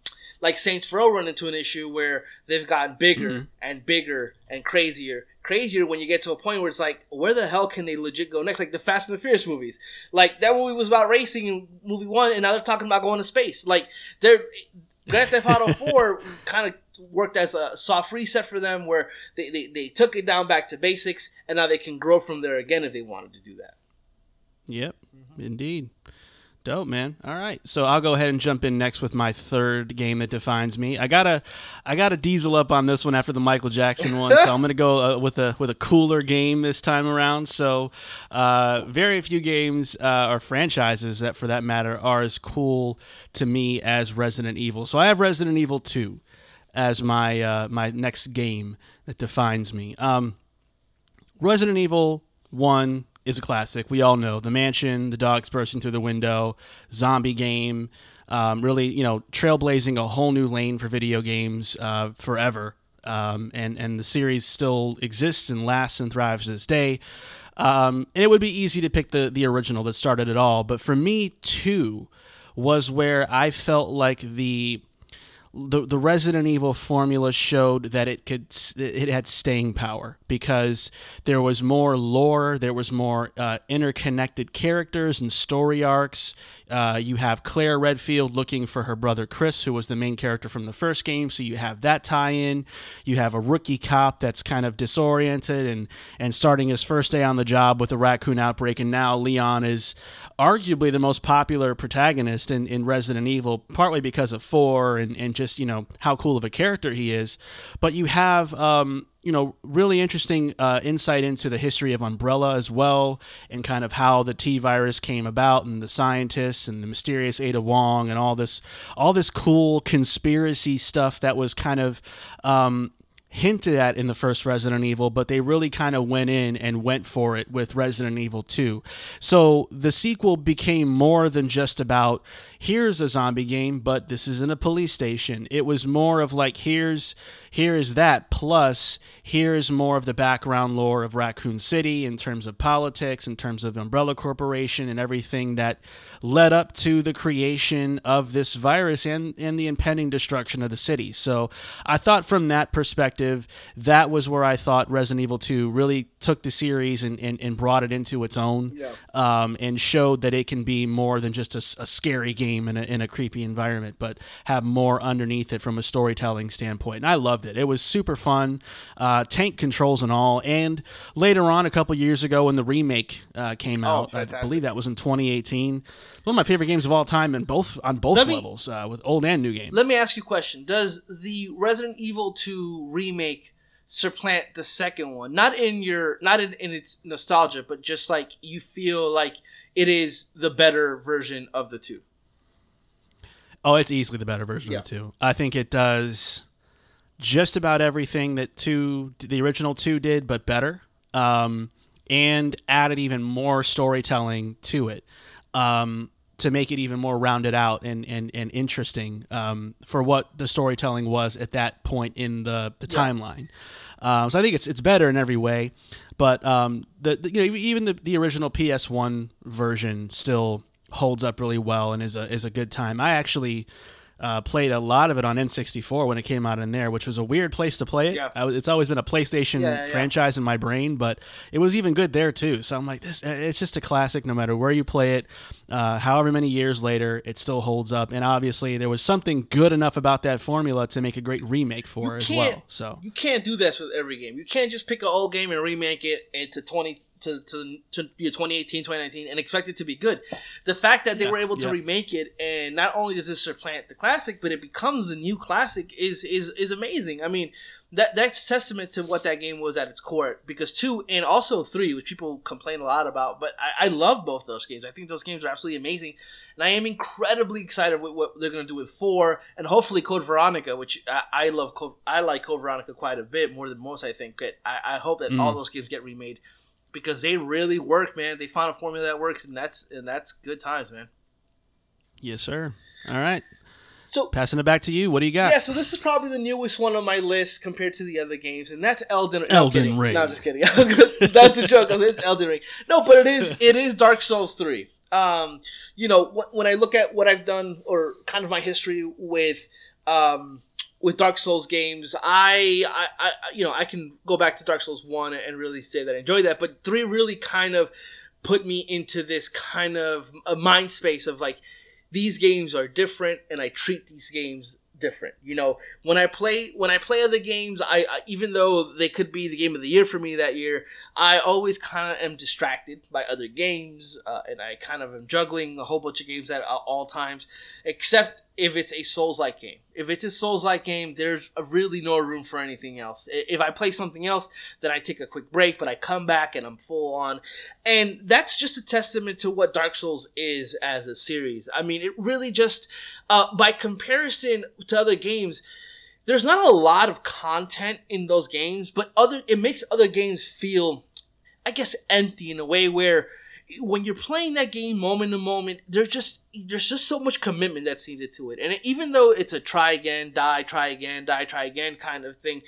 D: like Saints Row run into an issue where they've gotten bigger
C: Mm-hmm.
D: and bigger and crazier. Crazier when you get to a point where it's like, where the hell can they legit go next? Like the Fast and the Furious movies. Like that movie was about racing in movie one, and now they're talking about going to space. Like they're Grand Theft Auto 4 kind of worked as a soft reset for them where they, they, they took it down back to basics and now they can grow from there again if they wanted to do that.
C: Yep, mm-hmm. indeed. Dope, man. All right, so I'll go ahead and jump in next with my third game that defines me. I gotta, I gotta diesel up on this one after the Michael Jackson one, so I'm gonna go uh, with a with a cooler game this time around. So, uh, very few games uh, or franchises that, for that matter, are as cool to me as Resident Evil. So I have Resident Evil Two as my uh, my next game that defines me. Um, Resident Evil 1 is a classic. We all know the mansion, the dogs bursting through the window, zombie game, um, really, you know, trailblazing a whole new lane for video games uh, forever. Um, and, and the series still exists and lasts and thrives to this day. Um, and it would be easy to pick the, the original that started it all. But for me, 2 was where I felt like the the the Resident Evil formula showed that it could it had staying power because there was more lore, there was more uh, interconnected characters and story arcs. Uh, you have Claire Redfield looking for her brother Chris, who was the main character from the first game, so you have that tie-in. You have a rookie cop that's kind of disoriented and and starting his first day on the job with a raccoon outbreak, and now Leon is arguably the most popular protagonist in, in Resident Evil, partly because of four and, and just, you know, how cool of a character he is. But you have, um, you know, really interesting uh, insight into the history of Umbrella as well, and kind of how the T virus came about, and the scientists, and the mysterious Ada Wong, and all this, all this cool conspiracy stuff that was kind of um, hinted at in the first Resident Evil, but they really kind of went in and went for it with Resident Evil 2. So the sequel became more than just about here's a zombie game, but this isn't a police station. It was more of like here's here's that plus here's more of the background lore of Raccoon City in terms of politics, in terms of Umbrella Corporation and everything that led up to the creation of this virus and and the impending destruction of the city. So I thought from that perspective, that was where I thought Resident Evil 2 really took the series and, and, and brought it into its own um, and showed that it can be more than just a scary game in a, in a creepy environment, but have more underneath it from a storytelling standpoint. And I loved it. It was super fun, uh, tank controls and all. And later on, a couple years ago, when the remake uh, came out, I believe that was in 2018. One of my favorite games of all time, and both on both
D: me-
C: levels, uh, with old and new game.
D: Let me ask you a question. Does the Resident Evil 2 remake supplant the second one? Not in your not in, in its nostalgia, but just like you feel like it is the better version of the two.
C: Oh, it's easily the better version
D: Yeah.
C: of the two. I think it does just about everything that two the original two did, but better, um, and added even more storytelling to it um, to make it even more rounded out and and, and interesting um, for what the storytelling was at that point in the the timeline. Um, so I think it's it's better in every way, but um, the, the you know even the the original PS One version still holds up really well and is a is a good time. I actually uh, played a lot of it on N64 when it came out in there, which was a weird place to play it.
D: Yeah.
C: I, it's always been a PlayStation
D: Yeah, yeah,
C: franchise in my brain, but it was even good there too. So I'm like, this it's just a classic no matter where you play it. Uh, however many years later, it still holds up. And obviously, there was something good enough about that formula to make a great remake for as well. So
D: You can't do this with every game. You can't just pick an old game and remake it into 20 to, to, to you know, 2018, 2019 and expect it to be good. The fact that they
C: Yeah,
D: were able to remake it and not only does it supplant the classic, but it becomes a new classic is is is amazing. I mean, that that's testament to what that game was at its core. Because two and also three, which people complain a lot about, but I, I love both those games. I think those games are absolutely amazing, and I am incredibly excited with what they're going to do with four and hopefully Code Veronica, which I, I love. Code, I like Code Veronica quite a bit more than most. I think. But I, I hope that all mm. those games get remade because they really work, man. They found a formula that works, and that's and that's good times, man.
C: Yes, sir. All right.
D: So
C: Passing it back to you. What do you got?
D: Yeah, so this is probably the newest one on my list compared to the other games, and that's Elden. no,
C: Elden. Ring.
D: No, I'm just kidding. Gonna, that's a joke. It's Elden Ring. No, but it is. It is Dark Souls three. Um, you know, wh- when I look at what I've done or kind of my history with, um, with Dark Souls games, I, I, I, you know, I can go back to Dark Souls one and really say that I enjoyed that, but three really kind of put me into this kind of a mind space of like these games are different and I treat these games different. You know, when I play when I play other games, I, I even though they could be the game of the year for me that year, I always kind of am distracted by other games, uh, and I kind of am juggling a whole bunch of games at all times, except if it's a Souls-like game. If it's a Souls-like game, there's really no room for anything else. If I play something else, then I take a quick break, but I come back and I'm full on. And that's just a testament to what Dark Souls is as a series. I mean, it really just, uh, by comparison to other games, there's not a lot of content in those games, but other it makes other games feel, I guess, empty in a way where when you're playing that game moment to moment, there's just there's just so much commitment that's needed to it. And even though it's a try again, die, try again, die, try again kind of thing,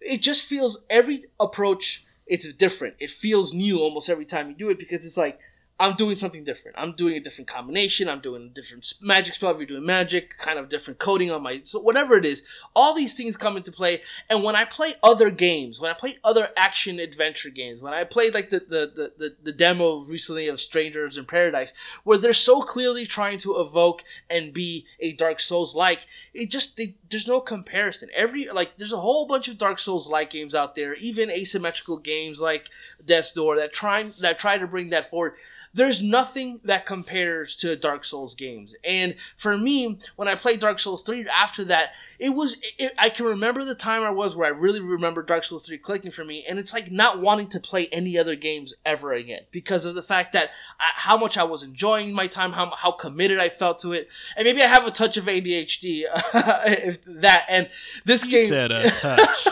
D: it just feels every approach it's different. It feels new almost every time you do it because it's like I'm doing something different. I'm doing a different combination. I'm doing a different magic spell. If you're doing magic, kind of different coding on my so whatever it is. All these things come into play. And when I play other games, when I play other action adventure games, when I played like the the, the, the, the demo recently of Strangers in Paradise, where they're so clearly trying to evoke and be a Dark Souls like, it just they, there's no comparison. Every like there's a whole bunch of Dark Souls like games out there, even asymmetrical games like Death's Door that try that try to bring that forward there's nothing that compares to Dark Souls games. And for me, when I played Dark Souls 3 after that, it was it, I can remember the time I was where I really remember Dark Souls 3 clicking for me and it's like not wanting to play any other games ever again because of the fact that I, how much I was enjoying my time, how how committed I felt to it. And maybe I have a touch of ADHD if that and this
C: You
D: game
C: said a touch.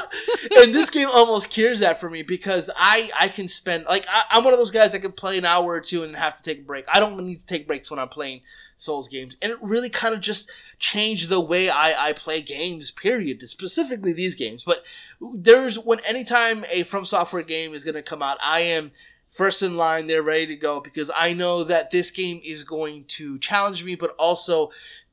D: and this game almost cures that for me because I I can spend like I, I'm one of those guys that can play an hour or two and have to take a break. I don't need to take breaks when I'm playing Souls games, and it really kind of just changed the way I I play games. Period. Specifically these games, but there's when anytime a From Software game is gonna come out, I am first in line they're ready to go because I know that this game is going to challenge me, but also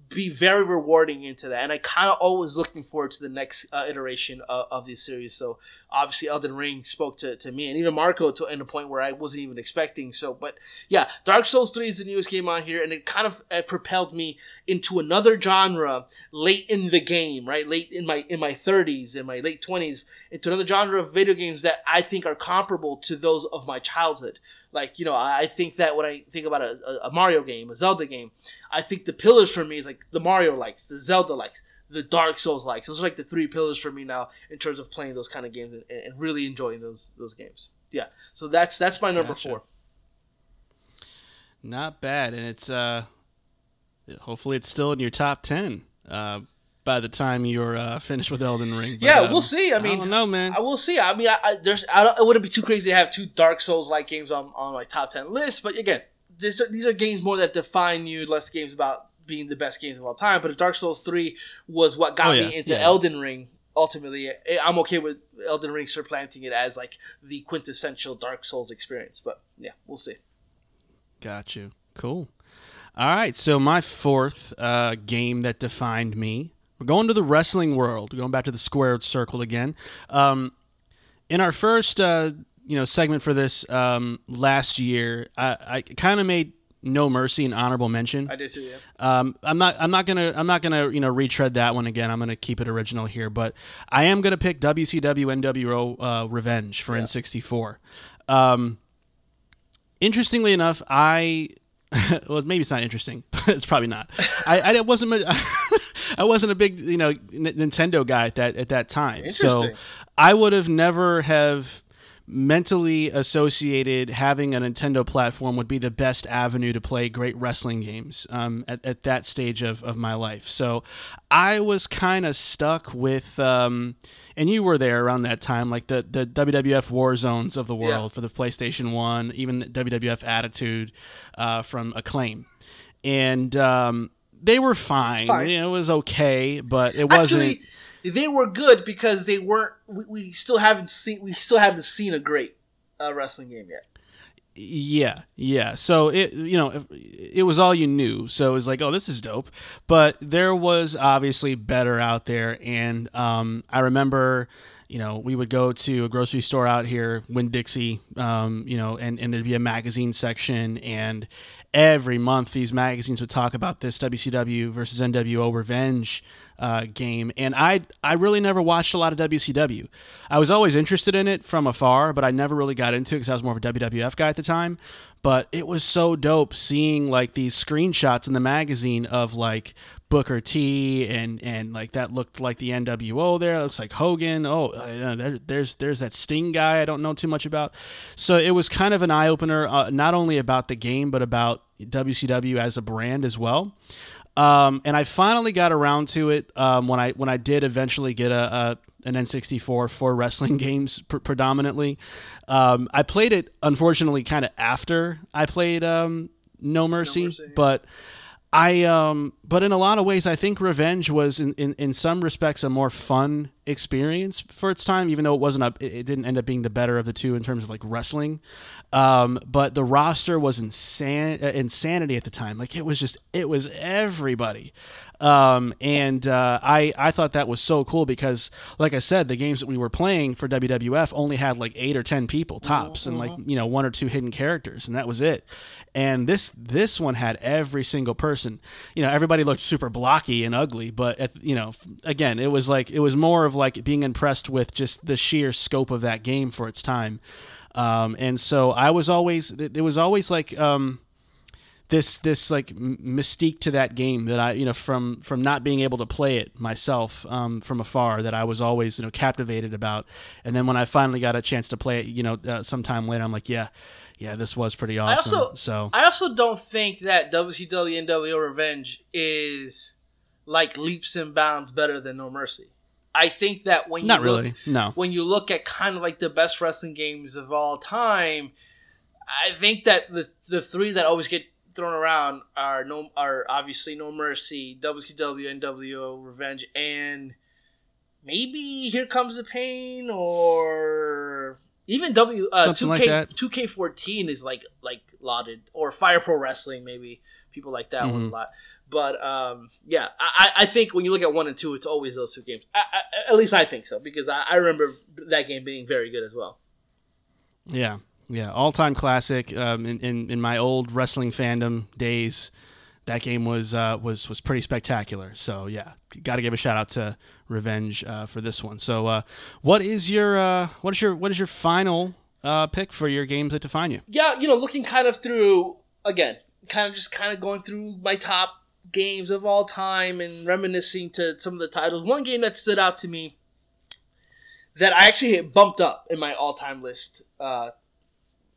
D: be very rewarding into that. And I kind of always looking forward to the next uh, iteration of, of this series. So obviously Elden Ring spoke to, to me and even Marco to in a point where I wasn't even expecting. So, but yeah, Dark Souls 3 is the newest game on here and it kind of uh, propelled me into another genre late in the game, right? Late in my, in my 30s, in my late 20s, into another genre of video games that I think are comparable to those of my childhood. Like, you know, I I think that when I think about a, a- a Mario game, a Zelda game, I think the pillars for me is like the Mario likes, the Zelda likes, the Dark Souls likes. Those are like the three pillars for me now in terms of playing those kind of games and, and really enjoying those those games. Yeah. So that's that's my number
C: Gotcha.
D: four.
C: Not bad, and it's uh, hopefully it's still in your top ten uh, by the time you're uh, finished with Elden Ring. But,
D: Yeah,
C: um,
D: we'll see. I mean,
C: don't know, man.
D: I will see. I mean, I, I, there's I, don't, it wouldn't be too crazy to have two Dark Souls like games on, on my top ten list, but again, these are, these are games more that define you, less games about being the best games of all time. But if Dark Souls three was what got
C: Oh, yeah,
D: me into
C: yeah.
D: Elden Ring, ultimately, I'm okay with Elden Ring supplanting it as like the quintessential Dark Souls experience. But yeah, we'll see.
C: Got you. Cool. All right. So my fourth uh, game that defined me. We're going to the wrestling world. We're going back to the squared circle again. Um, in our first, uh, you know, segment for this um, last year, I, I kind of made No Mercy and honorable mention.
D: I did too. Yeah.
C: Um, I'm not. I'm not gonna. I'm not gonna. You know, retread that one again. I'm gonna keep it original here, but I am gonna pick WCW NWO uh, Revenge for N64. Um, interestingly enough, I well, maybe it's not interesting, but it's probably not. I, I wasn't. I wasn't a big you know N- Nintendo guy at that at that time. So I would have never have mentally associated having a Nintendo platform would be the best avenue to play great wrestling games um, at, at that stage of, of my life. So I was kind of stuck with, um, and you were there around that time, like the, the WWF War Zones of the
D: Yeah.
C: world for the PlayStation 1, even the WWF Attitude uh, from Acclaim. And um, they were fine.
D: Fine.
C: It was okay, but it wasn't.
D: Actually, they were good because they weren't. We, we still haven't seen. We still haven't seen a great uh, wrestling game yet.
C: Yeah, yeah. So it you know it, it was all you knew. So it was like, oh, this is dope. But there was obviously better out there, and um, I remember. You know, we would go to a grocery store out here, Winn Dixie, um, you know, and, and there'd be a magazine section. And every month, these magazines would talk about this WCW versus NWO Revenge uh, game. And I, I really never watched a lot of WCW. I was always interested in it from afar, but I never really got into it because I was more of a WWF guy at the time. But it was so dope seeing like these screenshots in the magazine of like Booker T and and like that looked like the NWO there. It looks like Hogan. Oh, uh, there, there's there's that Sting guy I don't know too much about. So it was kind of an eye opener, uh, not only about the game but about WCW as a brand as well. Um, and I finally got around to it um, when I when I did eventually get a, a an N64 for wrestling games pr- predominantly. Um, I played it unfortunately kind of after I played um, No Mercy,
D: Mercy.
C: but I um but in a lot of ways I think Revenge was in, in, in some respects a more fun experience for its time even though it wasn't a it didn't end up being the better of the two in terms of like wrestling. Um but the roster was insan- uh, insanity at the time. Like it was just it was everybody. Um and uh, I I thought that was so cool because like I said the games that we were playing for WWF only had like 8 or 10 people tops and like you know one or two hidden characters and that was it and this this one had every single person. You know everybody looked super blocky and ugly but at, you know again it was like it was more of like being impressed with just the sheer scope of that game for its time. Um, and so i was always there was always like um, this this like mystique to that game that I you know from from not being able to play it myself um, from afar that I was always you know captivated about. And then when I finally got a chance to play it you know uh, sometime later I'm like yeah yeah this was pretty
D: I
C: awesome
D: also,
C: so
D: I also don't think that WCW NWO Revenge is like leaps and bounds better than No Mercy. I think that when you
C: not
D: look,
C: really no
D: when you look at kind of like the best wrestling games of all time, I think that the the three that always get thrown around are no are obviously No Mercy, WCW, NWO, Revenge, and maybe Here Comes the Pain or even W uh, 2K
C: like
D: 2K14 is like like lauded or Fire Pro Wrestling maybe people like that one a
C: Mhm.
D: lot. But um, yeah, I, I I think when you look at one and two, it's always those two games. I, I, at least I think so because I, I remember that game being very good as well.
C: Yeah, yeah, all time classic. Um, in, in in my old wrestling fandom days, that game was uh, was was pretty spectacular. So yeah, got to give a shout out to Revenge uh, for this one. So uh, what is your uh, what is your what is your final uh, pick for your games that define you?
D: yeah, you know, looking kind of through again, kind of just kind of going through my top games of all time and reminiscing to some of the titles. One game that stood out to me that I actually bumped up in my all-time list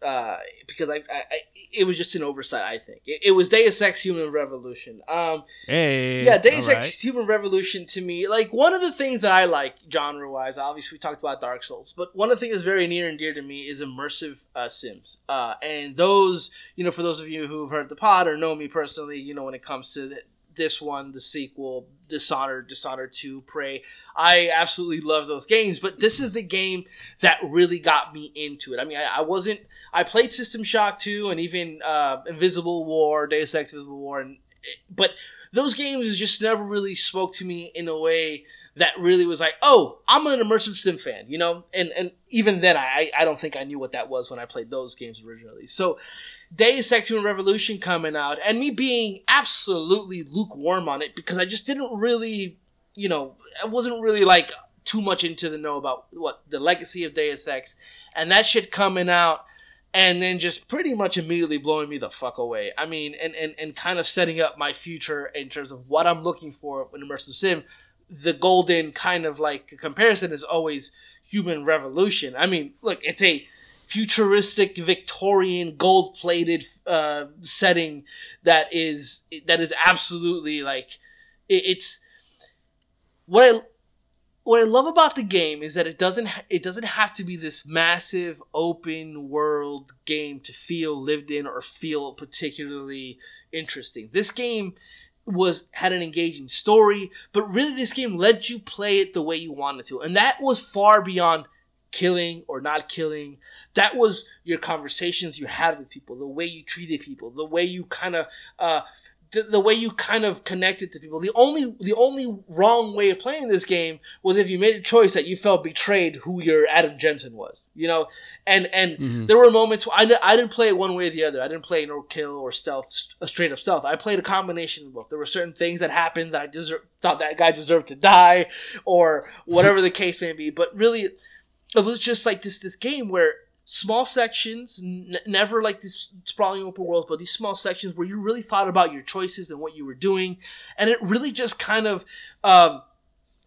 D: uh, because I, I, I it was just an oversight. I think it, it was Deus Ex: Human Revolution. Um,
C: Hey,
D: yeah, Deus Ex
C: right.
D: Human Revolution to me, like one of the things that I like genre wise, obviously we talked about Dark Souls, but one of the things that's very near and dear to me is immersive uh, sims. Uh, and those, you know, for those of you who've heard the pod or know me personally, you know, when it comes to th- this one, the sequel, Dishonored, Dishonored 2, Prey, I absolutely love those games, but this is the game that really got me into it. I mean, I, I wasn't, I played System Shock 2 and even uh, Invisible War, Deus Ex Invisible War, and but those games just never really spoke to me in a way that really was like, oh, I'm an immersive sim fan, you know? And and even then I I don't think I knew what that was when I played those games originally. So Deus Ex Human Revolution coming out and me being absolutely lukewarm on it because I just didn't really, you know, I wasn't really like too much into the know about what the legacy of Deus Ex and that shit coming out and then just pretty much immediately blowing me the fuck away. I mean, and, and, and kind of setting up my future in terms of what I'm looking for in immersive sim. The golden kind of like comparison is always human revolution. I mean, look, it's a futuristic Victorian gold plated uh, setting that is that is absolutely like it, it's what I what I love about the game is that it doesn't it doesn't have to be this massive open world game to feel lived in or feel particularly interesting. This game was had an engaging story, but really this game let you play it the way you wanted to. And that was far beyond killing or not killing. That was your conversations you had with people, the way you treated people, the way you kind of uh, the, the way you kind of connected to people. The only the only wrong way of playing this game was if you made a choice that you felt betrayed who your Adam Jensen was, you know. And and
C: Mm-hmm.
D: there were moments where I, I didn't play it one way or the other. I didn't play no kill or stealth, a straight up stealth. I played a combination of both. There were certain things that happened that I deserve, thought that guy deserved to die, or whatever the case may be. But really, it was just like this this game where small sections, n- never like this sprawling open world, but these small sections where you really thought about your choices and what you were doing, and it really just kind of um,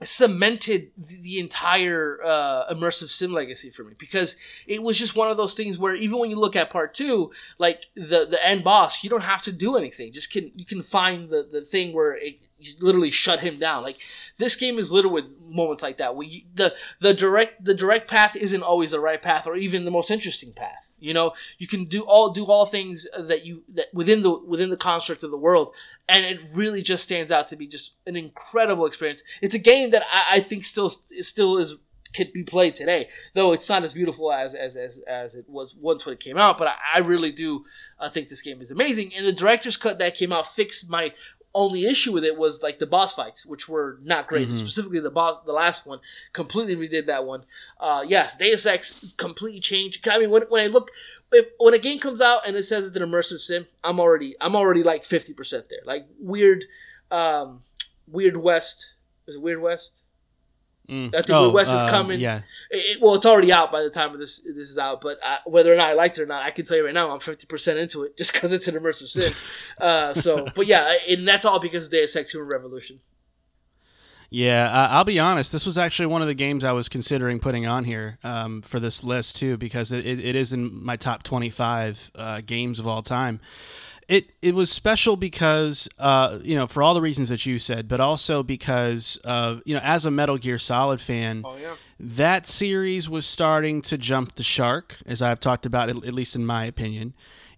D: cemented the, entire uh, immersive sim legacy for me because it was just one of those things where even when you look at part two, like the the end boss, you don't have to do anything. Just can you can find the the thing where it literally shut him down. Like this game is littered with moments like that where you, the the direct the direct path isn't always the right path or even the most interesting path. You know, you can do all do all things that you that within the within the construct of the world, and it really just stands out to be just an incredible experience. It's a game that I, I think still still is could be played today, though it's not as beautiful as as as, as it was once when it came out. But I, I really do uh, think this game is amazing, and the director's cut that came out fixed my only issue with it was like the boss fights, which were not great. Specifically, the boss, the last one, completely redid that one. Uh, yes, Deus Ex completely changed. I mean, when, when I look, if, when a game comes out and it says it's an immersive sim, I'm already I'm already like fifty percent there. Like weird, um, Weird West. Is it Weird West?
C: Mm.
D: I think Weird West is
C: um,
D: coming.
C: Yeah.
D: It, it- well, it's already out by the time this this is out. But I, whether or not I liked it or not, I can tell you right now, I'm 50 percent into it just because it's an immersive sim. uh, so, but yeah, and that's all because of Deus Ex Human Revolution.
C: Yeah, uh, I'll be honest. This was actually one of the games I was considering putting on here um, for this list too, because it, it, it is in my top twenty-five uh, games of all time. It it was special because uh, you know for all the reasons that you said, but also because of you know as a Metal Gear Solid fan, that series was starting to jump the shark, as I've talked about, at at least in my opinion.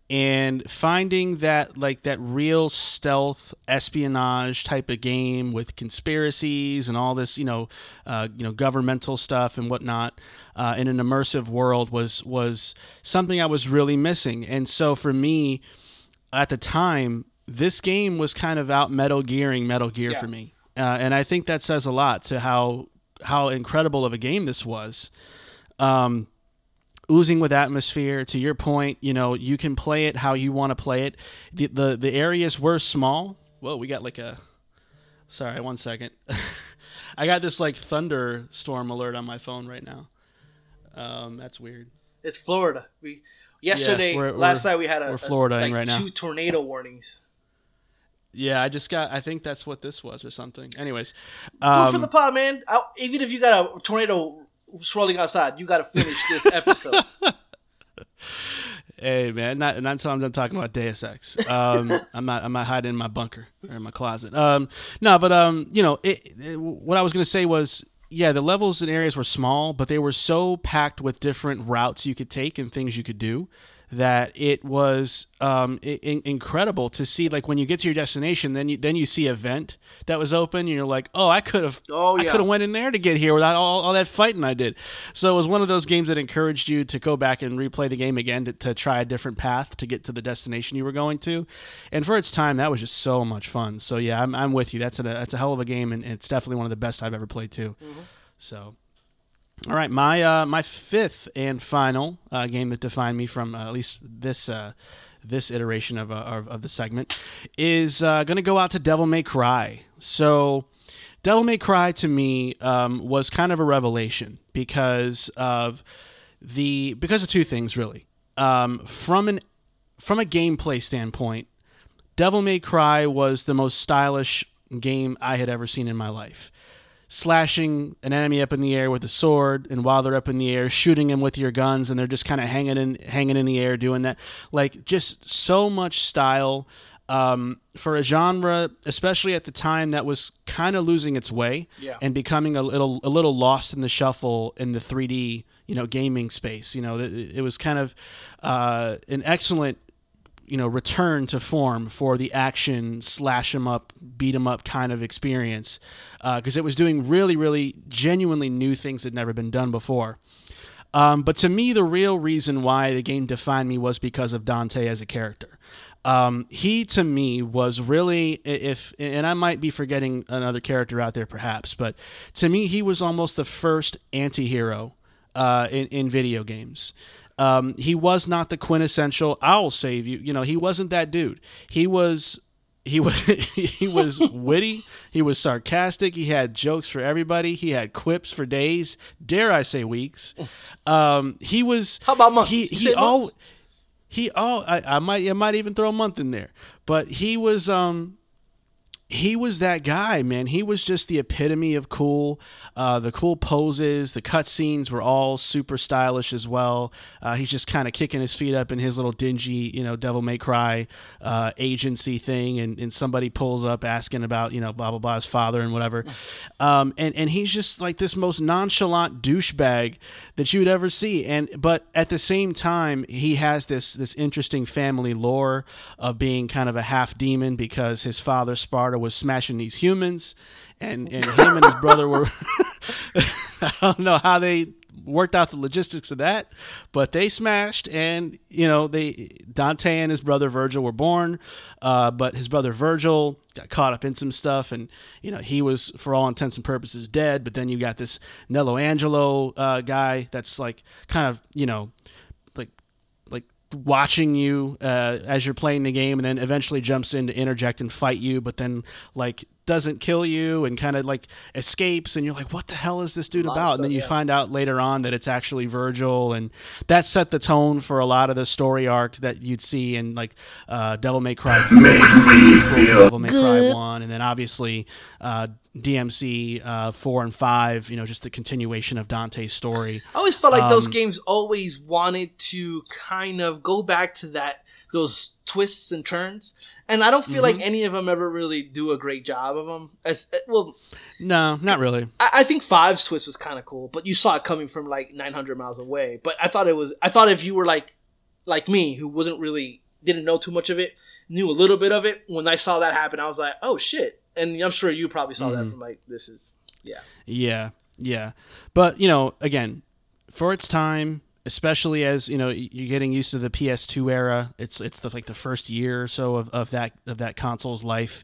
C: And finding that like that real stealth espionage type of game with conspiracies and all this you know uh, you know governmental stuff and whatnot uh, in an immersive world was was something I was really missing. And so for me at the time this game was kind of out Metal Gearing Metal Gear for me uh, and I think that says a lot to how how incredible of a game this was um, oozing with atmosphere. To your point, you know, you can play it how you want to play it. The, the the areas were small. Whoa, we got like a. Sorry, one second. I got this like thunderstorm alert on my phone right now. Um, that's weird.
D: It's Florida. We yesterday,
C: we're-
D: last
C: we're-
D: night we had a,
C: we're
D: like
C: right now.
D: two tornado warnings.
C: Yeah, I just got. I think that's what this was or something. Anyways, um,
D: it for the pod, man. I, even if you got a tornado swirling outside, you got to finish this episode.
C: Hey man, not not until I'm done talking about Deus Ex. Um, I'm not I'm not hiding in my bunker or in my closet. Um, no, but um, you know, it, it- what I was gonna say was, yeah, the levels and areas were small, but they were so packed with different routes you could take and things you could do that it was um, i- incredible to see. Like when you get to your destination, then you then you see a vent that was open, and you're like, oh, I could have,
D: Oh,
C: I could have went in there to get here without all, all that fighting I did. So it was one of those games that encouraged you to go back and replay the game again to, to try a different path to get to the destination you were going to. And for its time, that was just so much fun. So yeah, I'm, I'm with you. That's a that's a hell of a game, and it's definitely one of the best I've ever played too. So. All right, my uh, my fifth and final uh, game that defined me from uh, at least this uh, this iteration of, uh, of of the segment is uh, going to go out to Devil May Cry. So, Devil May Cry to me um, was kind of a revelation because of the because of two things really. um, from an from a gameplay standpoint, Devil May Cry was the most stylish game I had ever seen in my life. Slashing an enemy up in the air with a sword, and while they're up in the air, shooting them with your guns, and they're just kind of hanging in hanging in the air doing that. Like just so much style um, for a genre, especially at the time that was kind of losing its way
D: Yeah.
C: and becoming a little a little lost in the shuffle in the 3D you know gaming space. You know, it, it was kind of uh, an excellent you know return to form for the action slash 'em up beat 'em up kind of experience because it was doing really really genuinely new things that never been done before. Um, but to me the real reason why the game defined me was because of dante as a character. Um, he to me was really if and i might be forgetting another character out there perhaps but to me he was almost the first anti-hero uh, in, in video games um, he was not the quintessential "I'll save you." You know, he wasn't that dude. He was he was he was witty. He was sarcastic. He had jokes for everybody. He had quips for days. Dare I say weeks? Um, he was.
D: How about months?
C: He he all
D: months?
C: he all I, I might I might even throw a month in there. But he was um he was that guy, man. He was just the epitome of cool. Uh, the cool poses, the cut scenes were all super stylish as well. Uh, he's just kind of kicking his feet up in his little dingy, you know, Devil May Cry uh, agency thing, and, and somebody pulls up asking about, you know, blah blah blah, his father and whatever. Um, and and he's just like this most nonchalant douchebag that you would ever see. And but at the same time, he has this this interesting family lore of being kind of a half demon because his father Sparda was smashing these humans, and and him and his brother were. I don't know how they worked out the logistics of that, but they smashed, and you know they Dante and his brother Virgil were born, uh, but his brother Virgil got caught up in some stuff, and you know he was for all intents and purposes dead. But then you got this Nello Angelo uh, guy that's like kind of you know watching you uh, as you're playing the game and then eventually jumps in to interject and fight you but then like doesn't kill you and kind of like escapes and you're like what the hell is this dude
D: lot
C: about? And then you
D: yeah.
C: find out later on that it's actually virgil and that set the tone for a lot of the story arcs that you'd see in like uh, devil may cry 3 which was the devil may cry 1 and then obviously uh, dmc uh, 4 and 5 you know just the continuation of dante's story.
D: I always felt like those
C: Um,
D: games always wanted to kind of go back to that those twists and turns, and I don't feel
C: Mm-hmm.
D: like any of them ever really do a great job of them. As eh, well,
C: no not really
D: I, I think Five's twist was kind of cool, but you saw it coming from like 900 miles away. But I thought it was. I thought if you were like like me, who wasn't really didn't know too much of it, knew a little bit of it. When I saw that happen, I was like, oh shit! And I'm sure you probably saw
C: Mm-hmm.
D: that from like this is yeah.
C: Yeah, yeah. But, you know, again, for its time, especially as, you know, you're getting used to the PS2 era, it's it's the, like the first year or so of, of that of that console's life.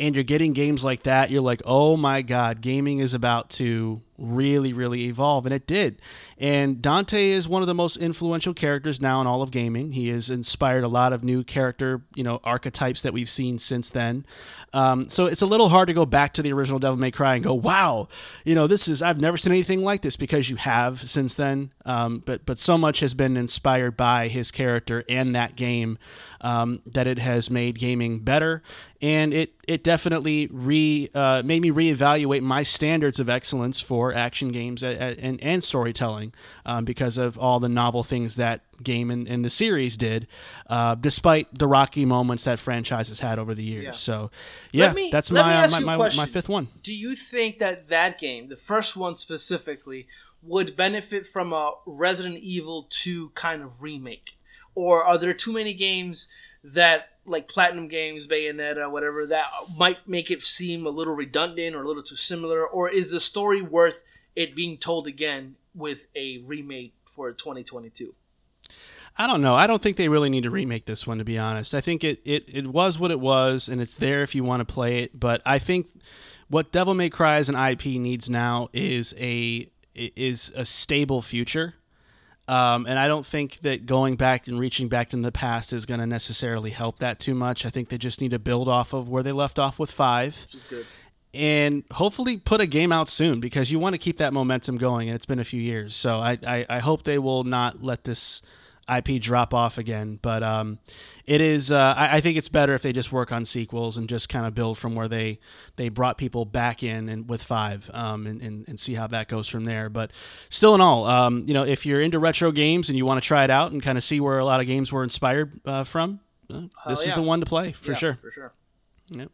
C: And you're getting games like that, you're like, oh my god, gaming is about to really, really evolve, and it did. And Dante is one of the most influential characters now in all of gaming. He has inspired a lot of new character, you know, archetypes that we've seen since then. Um, so it's a little hard to go back to the original Devil May Cry and go, wow, you know, this is I've never seen anything like this because you have since then. Um, but but so much has been inspired by his character and that game um, that it has made gaming better, and it it definitely re uh, made me reevaluate my standards of excellence for action games and and storytelling um, because of all the novel things that game and, and the series did, uh, despite the rocky moments that franchise has had over the years.
D: Yeah.
C: So, yeah,
D: me-
C: that's my, uh, my,
D: a
C: my my fifth one.
D: Do you think that that game, the first one specifically, would benefit from a Resident Evil 2 kind of remake? Or are there too many games that, like Platinum Games, Bayonetta, whatever, that might make it seem a little redundant or a little too similar? Or is the story worth it being told again with a remake for 2022?
C: I don't know. I don't think they really need to remake this one, to be honest. I think it, it, it was what it was, and it's there if you want to play it. But I think what Devil May Cry as an IP needs now is a is a stable future. Um, and I don't think that going back and reaching back into the past is going to necessarily help that too much. I think they just need to build off of where they left off with five
D: Which is good.
C: and hopefully put a game out soon because you want to keep that momentum going and it's been a few years so i, I, I hope they will not let this IP drop off again. But um, it is. Uh, I, I, think it's better if they just work on sequels and just kind of build from where they they brought people back in and with five um, and, and, and see how that goes from there. But still, in all, um, you know, if you're into retro games and you want to try it out and kind of see where a lot of games were inspired uh, from, uh, this
D: yeah.
C: is the one to play for
D: Yeah,
C: sure.
D: For sure.
C: Yep.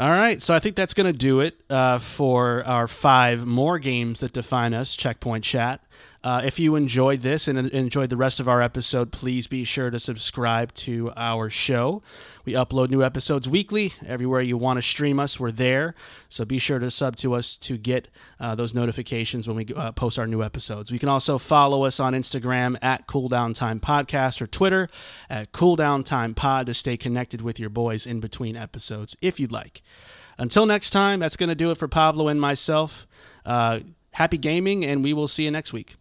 C: All right, so I think that's going to do it uh, for our five more games that define us, Checkpoint Chat. Uh, if you enjoyed this and enjoyed the rest of our episode, please be sure to subscribe to our show. We upload new episodes weekly. Everywhere you want to stream us, we're there. So be sure to sub to us to get uh, those notifications when we uh, post our new episodes. You can also follow us on Instagram at Cooldown Time Podcast or Twitter at Cooldown Time Pod to stay connected with your boys in between episodes if you'd like. Until next time, that's going to do it for Pablo and myself. Uh, happy gaming, and we will see you next week.